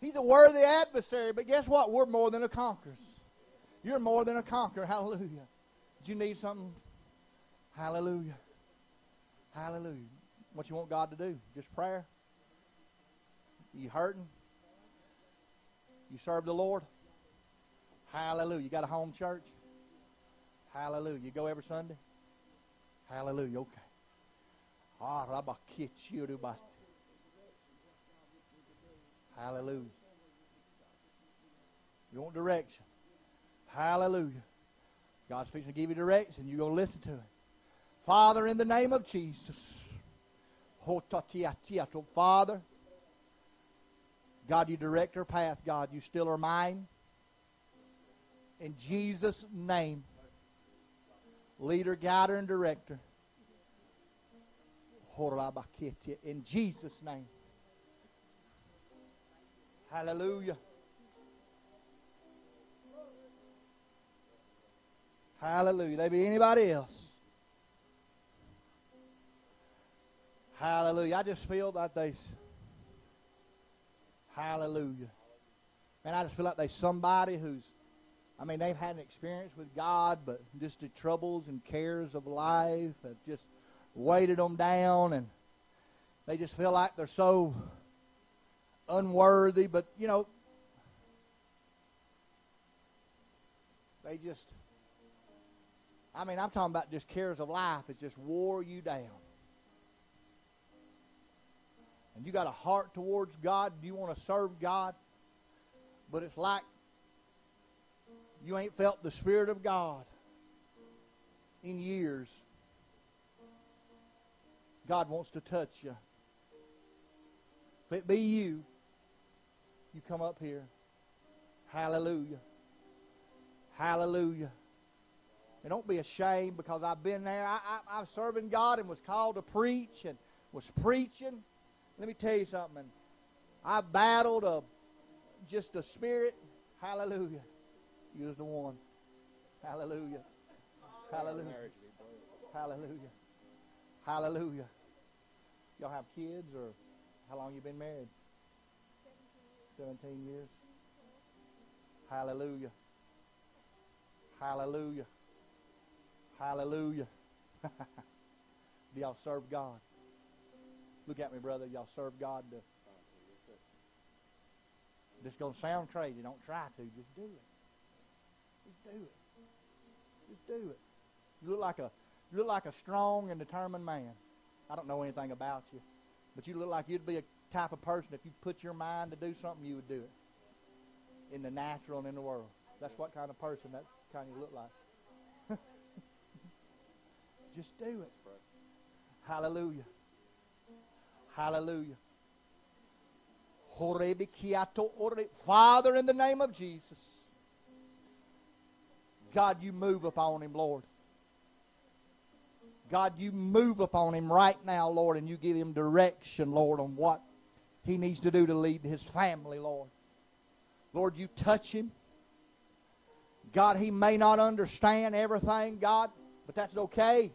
He's a worthy adversary, but guess what? We're more than a conqueror. You're more than a conqueror. Hallelujah. Did you need something? Hallelujah. Hallelujah. What you want God to do? Just prayer? You hurting? You serve the Lord? Hallelujah. You got a home church? Hallelujah. You go every Sunday? Hallelujah. Okay. Ah. Hallelujah. You want direction? Hallelujah. God's fixing to give you direction. You're going to listen to it. Father, in the name of Jesus. Father, God, you direct our path. God, you still our mind. In Jesus' name, leader, guider, and director. In Jesus' name. Hallelujah. Hallelujah. There be anybody else? Hallelujah. I just feel that they. Hallelujah. Man, I just feel like there's somebody who's, I mean, they've had an experience with God, but just the troubles and cares of life have just weighted them down, and they just feel like they're so unworthy. But, you know, they just, I mean, I'm talking about just cares of life. It just wore you down and you got a heart towards God, do you want to serve God, but it's like you ain't felt the Spirit of God in years. God wants to touch you. If it be you, you come up here. Hallelujah. Hallelujah. And don't be ashamed because I've been there. I, I, I was serving God and was called to preach and was preaching let me tell you something. I battled a, just a spirit. Hallelujah. You was the one. Hallelujah. Hallelujah. Hallelujah. Hallelujah. Y'all have kids or how long you been married? 17 years. Hallelujah. Hallelujah. Hallelujah. Do y'all serve God? Look at me, brother. Y'all serve God. To, this going to sound crazy. Don't try to. Just do it. Just do it. Just do it. You look like a you look like a strong and determined man. I don't know anything about you, but you look like you'd be a type of person if you put your mind to do something, you would do it in the natural and in the world. That's what kind of person that kind of you look like. Just do it. Hallelujah. Hallelujah. Father, in the name of Jesus, God, you move upon him, Lord. God, you move upon him right now, Lord, and you give him direction, Lord, on what he needs to do to lead his family, Lord. Lord, you touch him. God, he may not understand everything, God, but that's okay.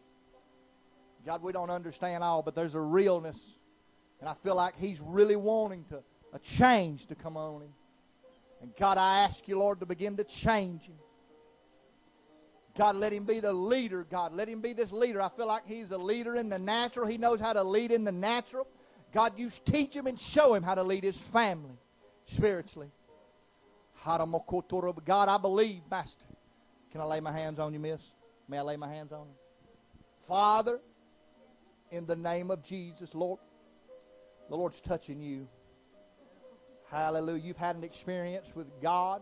God, we don't understand all, but there's a realness And I feel like He's really wanting to a change to come on Him. And God, I ask you, Lord, to begin to change Him. God, let him be the leader. God, let him be this leader. I feel like he's a leader in the natural. He knows how to lead in the natural. God, you teach him and show him how to lead his family spiritually. God, I believe, Master. Can I lay my hands on you, miss? May I lay my hands on you? Father, in the name of Jesus, Lord, the Lord's touching you. Hallelujah. You've had an experience with God.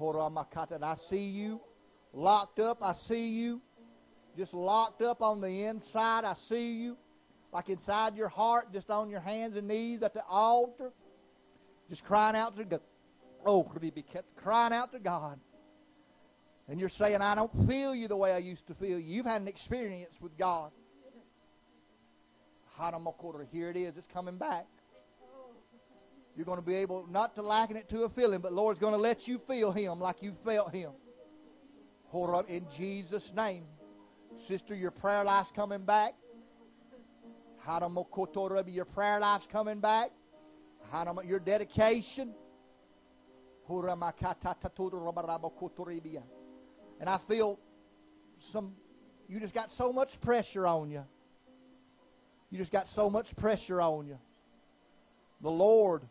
And I see you locked up. I see you just locked up on the inside. I see you like inside your heart, just on your hands and knees at the altar, just crying out to God. Oh, be kept crying out to God? And you're saying, I don't feel you the way I used to feel you. You've had an experience with God. Here it is. It's coming back. You're going to be able not to liken it to a feeling, but Lord's going to let you feel Him like you felt Him. Hold up in Jesus' name. Sister, your prayer life's coming back. Your prayer life's coming back. Your dedication. And I feel some, you just got so much pressure on you. You just got so much pressure on you. The Lord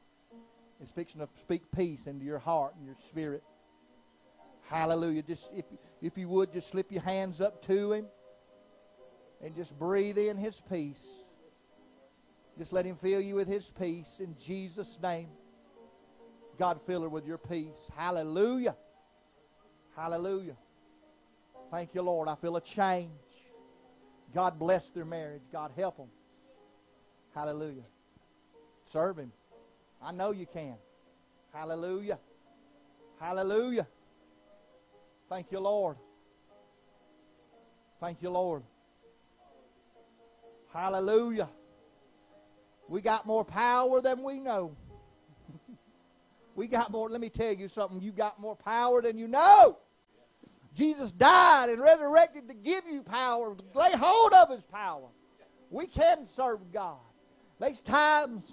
is fixing to speak peace into your heart and your spirit. Hallelujah. Just if if you would just slip your hands up to him and just breathe in his peace. Just let him fill you with his peace in Jesus' name. God fill her with your peace. Hallelujah. Hallelujah. Thank you, Lord. I feel a change. God bless their marriage. God help them. Hallelujah. Serve him. I know you can. Hallelujah. Hallelujah. Thank you, Lord. Thank you, Lord. Hallelujah. We got more power than we know. we got more, let me tell you something. You got more power than you know. Jesus died and resurrected to give you power, lay hold of his power. We can serve God. There's times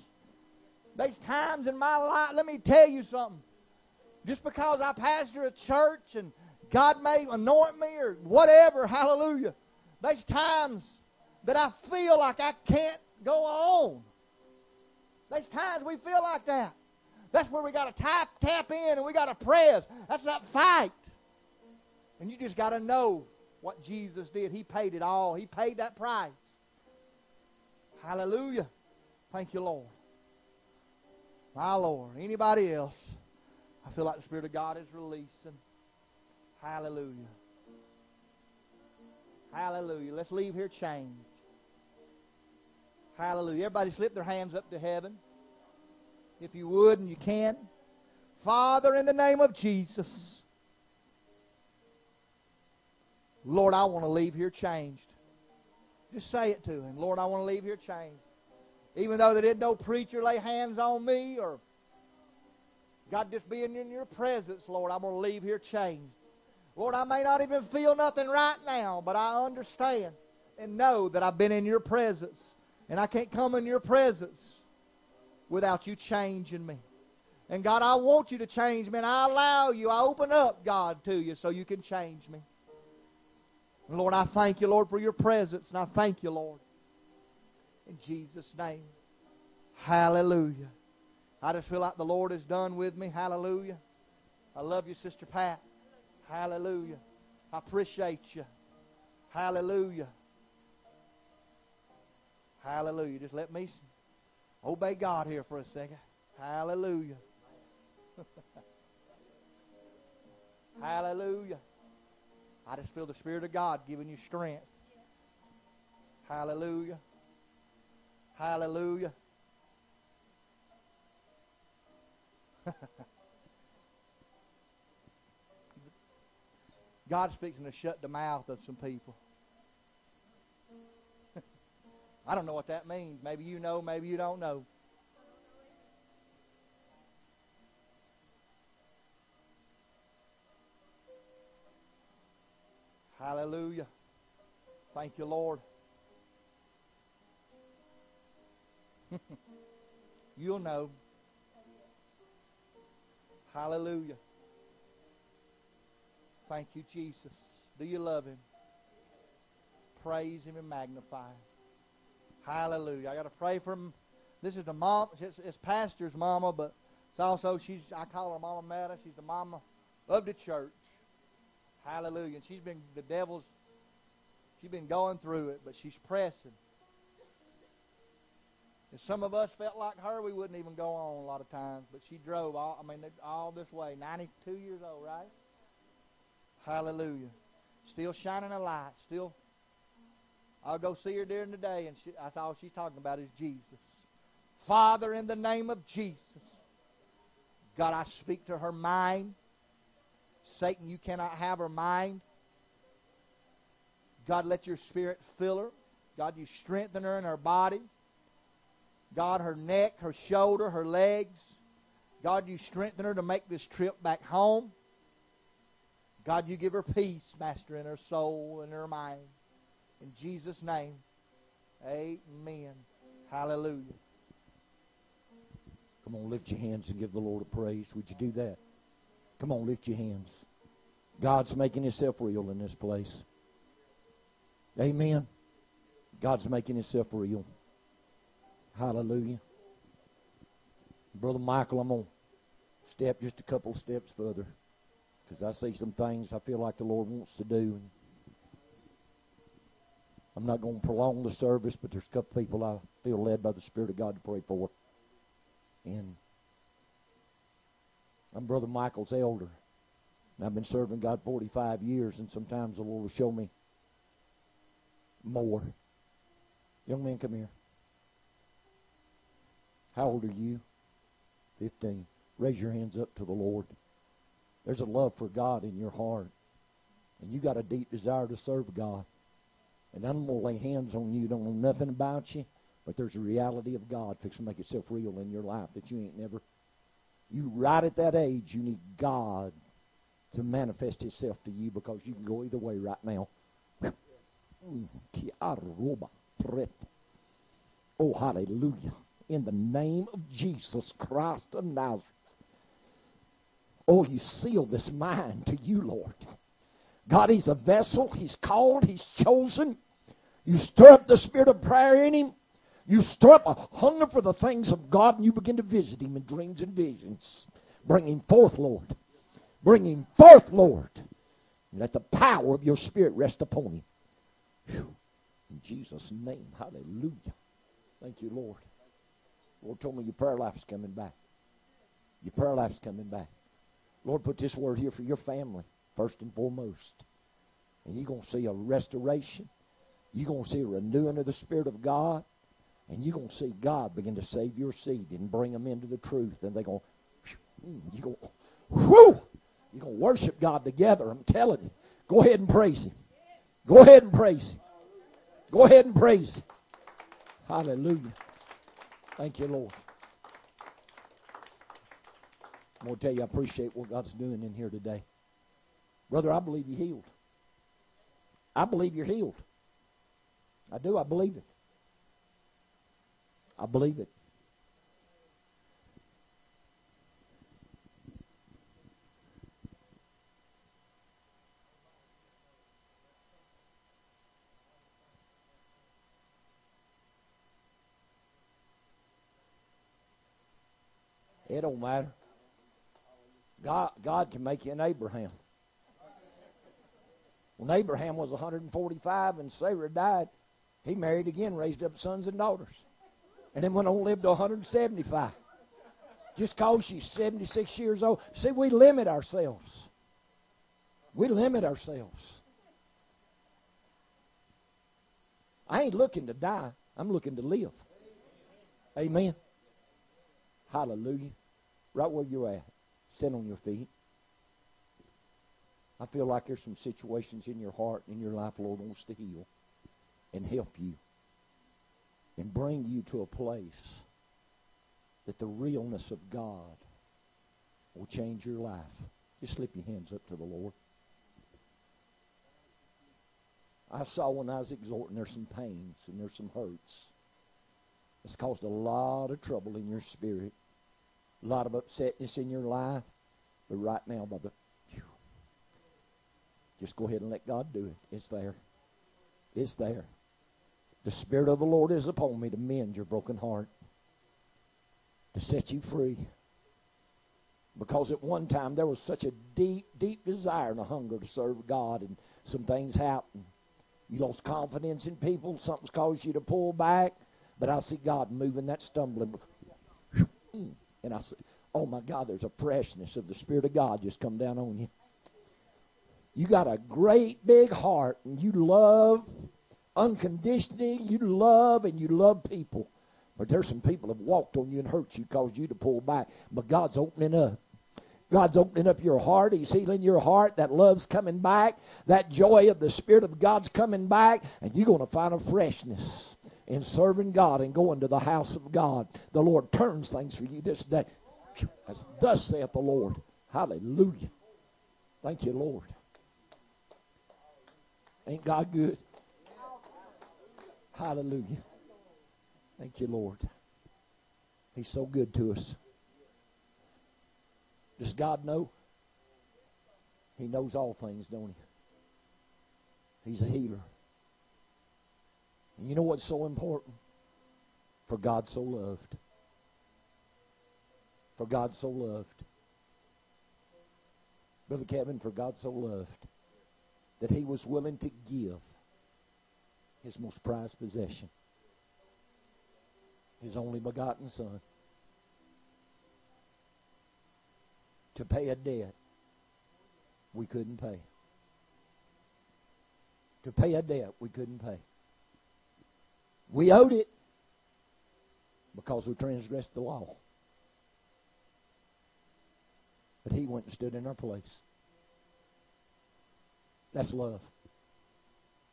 there's times in my life, let me tell you something. Just because I pastor a church and God may anoint me or whatever, hallelujah. There's times that I feel like I can't go on. There's times we feel like that. That's where we got to tap, tap in and we got to press. That's that fight. And you just got to know what Jesus did. He paid it all. He paid that price. Hallelujah. Thank you, Lord. My Lord. Anybody else? I feel like the Spirit of God is releasing. Hallelujah. Hallelujah. Let's leave here changed. Hallelujah. Everybody slip their hands up to heaven. If you would and you can. Father, in the name of Jesus. Lord, I want to leave here changed. Just say it to him. Lord, I want to leave here changed. Even though there didn't no preacher lay hands on me or God just being in your presence, Lord, I'm going to leave here changed. Lord, I may not even feel nothing right now, but I understand and know that I've been in your presence. And I can't come in your presence without you changing me. And God, I want you to change me, and I allow you. I open up, God, to you so you can change me. And Lord, I thank you, Lord, for your presence, and I thank you, Lord. In Jesus' name. Hallelujah. I just feel like the Lord is done with me. Hallelujah. I love you, Sister Pat. Hallelujah. I appreciate you. Hallelujah. Hallelujah. Just let me obey God here for a second. Hallelujah. Hallelujah. I just feel the Spirit of God giving you strength. Hallelujah. Hallelujah. God's fixing to shut the mouth of some people. I don't know what that means. Maybe you know, maybe you don't know. Hallelujah. Thank you, Lord. You'll know. Hallelujah. Thank you, Jesus. Do you love him? Praise him and magnify him. Hallelujah. I got to pray for him. This is the mom. It's, it's pastor's mama, but it's also she's. I call her Mama Metter. She's the mama of the church. Hallelujah. And she's been the devil's. She's been going through it, but she's pressing. Some of us felt like her, we wouldn't even go on a lot of times. But she drove all. I mean, all this way. Ninety-two years old, right? Hallelujah. Still shining a light. Still I'll go see her during the day, and she, that's all she's talking about is Jesus. Father, in the name of Jesus, God, I speak to her mind. Satan, you cannot have her mind. God, let your spirit fill her. God, you strengthen her in her body. God, her neck, her shoulder, her legs. God, you strengthen her to make this trip back home. God, you give her peace, Master, in her soul and her mind. In Jesus' name, amen. Hallelujah. Come on, lift your hands and give the Lord a praise. Would you do that? Come on, lift your hands. God's making himself real in this place. Amen. God's making himself real. Hallelujah. Brother Michael, I'm going to step just a couple of steps further because I see some things I feel like the Lord wants to do. I'm not going to prolong the service, but there's a couple people I feel led by the Spirit of God to pray for. And I'm Brother Michael's elder. And I've been serving God 45 years, and sometimes the Lord will show me more. Young man, come here. How old are you? 15. Raise your hands up to the Lord. There's a love for God in your heart. And you got a deep desire to serve God. And I'm going to lay hands on you. Don't know nothing about you, but there's a reality of God fixing to make itself real in your life that you ain't never. You right at that age, you need God to manifest Himself to you because you can go either way right now. Oh, hallelujah. In the name of Jesus Christ of Nazareth. Oh, you seal this mind to you, Lord. God, He's a vessel. He's called. He's chosen. You stir up the spirit of prayer in him. You stir up a hunger for the things of God, and you begin to visit him in dreams and visions. Bring him forth, Lord. Bring him forth, Lord. And let the power of your spirit rest upon him. Whew. In Jesus' name, hallelujah. Thank you, Lord. Lord told me your prayer life's coming back. Your prayer life's coming back. Lord, put this word here for your family, first and foremost. And you're going to see a restoration you're going to see a renewing of the Spirit of God, and you're going to see God begin to save your seed and bring them into the truth. And they're going, hmm, you're going, whoo, you're going to worship God together. I'm telling you. Go ahead and praise Him. Go ahead and praise Him. Go ahead and praise Him. Hallelujah. Thank you, Lord. I'm going to tell you, I appreciate what God's doing in here today. Brother, I believe you're healed. I believe you're healed. I do. I believe it. I believe it. It don't matter. God, God can make you an Abraham. When Abraham was 145 and Sarah died, he married again, raised up sons and daughters. And then went on lived to 175. Just because she's 76 years old. See, we limit ourselves. We limit ourselves. I ain't looking to die. I'm looking to live. Amen. Hallelujah. Right where you're at. Stand on your feet. I feel like there's some situations in your heart and in your life Lord wants to heal and help you and bring you to a place that the realness of God will change your life. Just slip your hands up to the Lord. I saw when I was exhorting there's some pains and there's some hurts. It's caused a lot of trouble in your spirit, a lot of upsetness in your life. But right now, brother, just go ahead and let God do it. It's there. It's there. The Spirit of the Lord is upon me to mend your broken heart, to set you free. Because at one time there was such a deep, deep desire and a hunger to serve God, and some things happened. You lost confidence in people, something's caused you to pull back, but I see God moving that stumbling. And I said, oh my God, there's a freshness of the Spirit of God just come down on you. You got a great big heart, and you love unconditionally. You love and you love people. But there's some people have walked on you and hurt you, caused you to pull back. But God's opening up. God's opening up your heart. He's healing your heart. That love's coming back. That joy of the Spirit of God's coming back. And you're going to find a freshness in serving God and going to the house of God. The Lord turns things for you this day. As thus saith the Lord. Hallelujah. Thank you, Lord. Ain't God good? Hallelujah. Thank you, Lord. He's so good to us. Does God know? He knows all things, don't he? He's a healer. You know what's so important? For God so loved. For God so loved. Brother Kevin, for God so loved that he was willing to give his most prized possession, his only begotten Son, to pay a debt we couldn't pay. To pay a debt we couldn't pay. We owed it because we transgressed the law. But he went and stood in our place. That's love.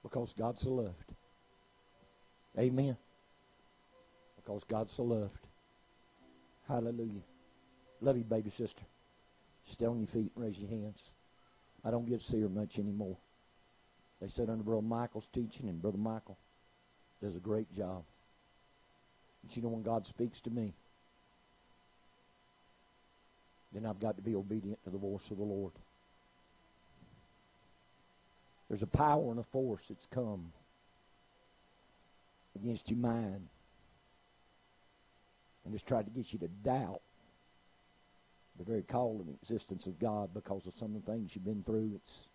Because God so loved. Amen. Because God so loved. Hallelujah. Love you, baby sister. Stay on your feet and raise your hands. I don't get to see her much anymore. They said under Brother Michael's teaching, and Brother Michael does a great job. But you know, when God speaks to me, then I've got to be obedient to the voice of the Lord. There's a power and a force that's come against your mind and has tried to get you to doubt the very call and existence of God because of some of the things you've been through. It's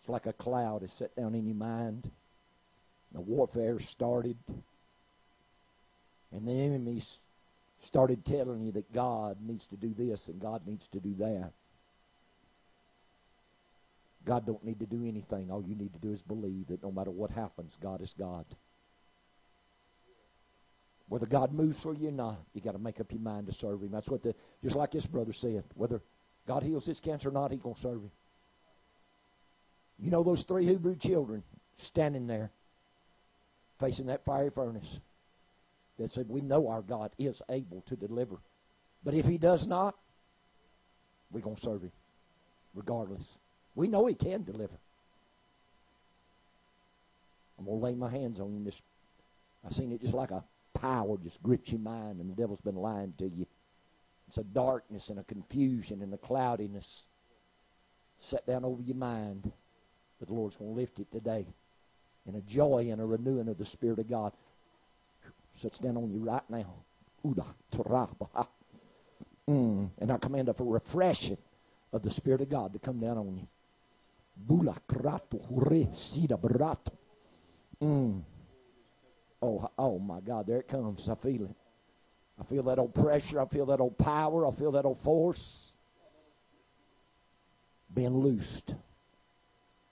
it's like a cloud has set down in your mind. The warfare started, and the enemies started telling you that God needs to do this and God needs to do that. God don't need to do anything. All you need to do is believe that no matter what happens, God is God. Whether God moves for you or not, you got to make up your mind to serve Him. That's what the just like this brother said. Whether God heals his cancer or not, He gonna serve Him. You know those three Hebrew children standing there, facing that fiery furnace, that said, "We know our God is able to deliver, but if He does not, we're gonna serve Him, regardless. We know He can deliver." I'm gonna lay my hands on you. This, I seen it just like a power just grips your mind, and the devil's been lying to you. It's a darkness and a confusion and a cloudiness set down over your mind. But the Lord's going to lift it today. And a joy and a renewing of the Spirit of God sits down on you right now. Mm. And I command a refreshing of the Spirit of God to come down on you. Bula sida brato. Mm. Oh, oh my God, there it comes. I feel it. I feel that old pressure. I feel that old power. I feel that old force being loosed.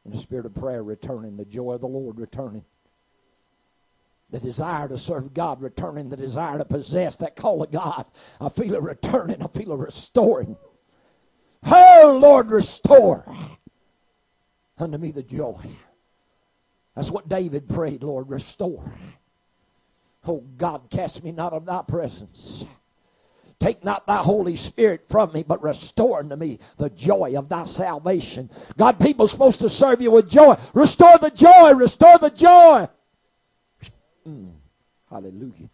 And the spirit of prayer returning, the joy of the Lord returning. The desire to serve God returning, the desire to possess that call of God. I feel it returning. I feel it restoring. Oh, Lord, restore unto me the joy. That's what David prayed, Lord, restore. Oh God, cast me not of thy presence. Take not thy Holy Spirit from me, but restore unto me the joy of thy salvation. God, people supposed to serve you with joy. Restore the joy, restore the joy. Mm, hallelujah.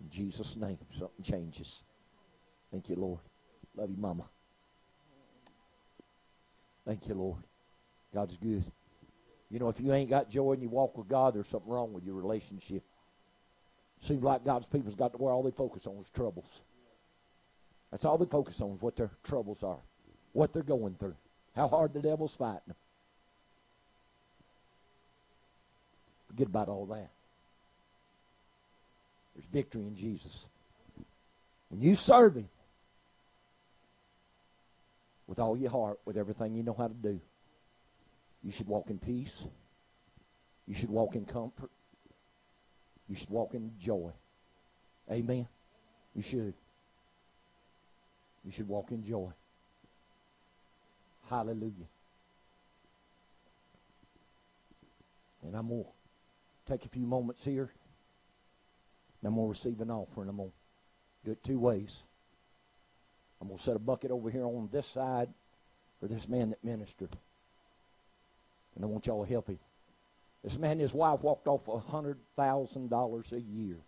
In Jesus' name, something changes. Thank you, Lord. Love you, Mama. Thank you, Lord. God's good. You know, if you ain't got joy and you walk with God, there's something wrong with your relationship. Seems like God's people's got to where all they focus on is troubles. That's all they focus on is what their troubles are, what they're going through, how hard the devil's fighting them. Forget about all that. There's victory in Jesus. When you serve Him with all your heart, with everything you know how to do, you should walk in peace. You should walk in comfort. You should walk in joy. Amen. You should. You should walk in joy. Hallelujah. And I'm going to take a few moments here. And I'm going to receive an offering. I'm going to do it two ways. I'm going to set a bucket over here on this side for this man that ministered. And I want y'all to help him. This man and his wife walked off $100,000 a year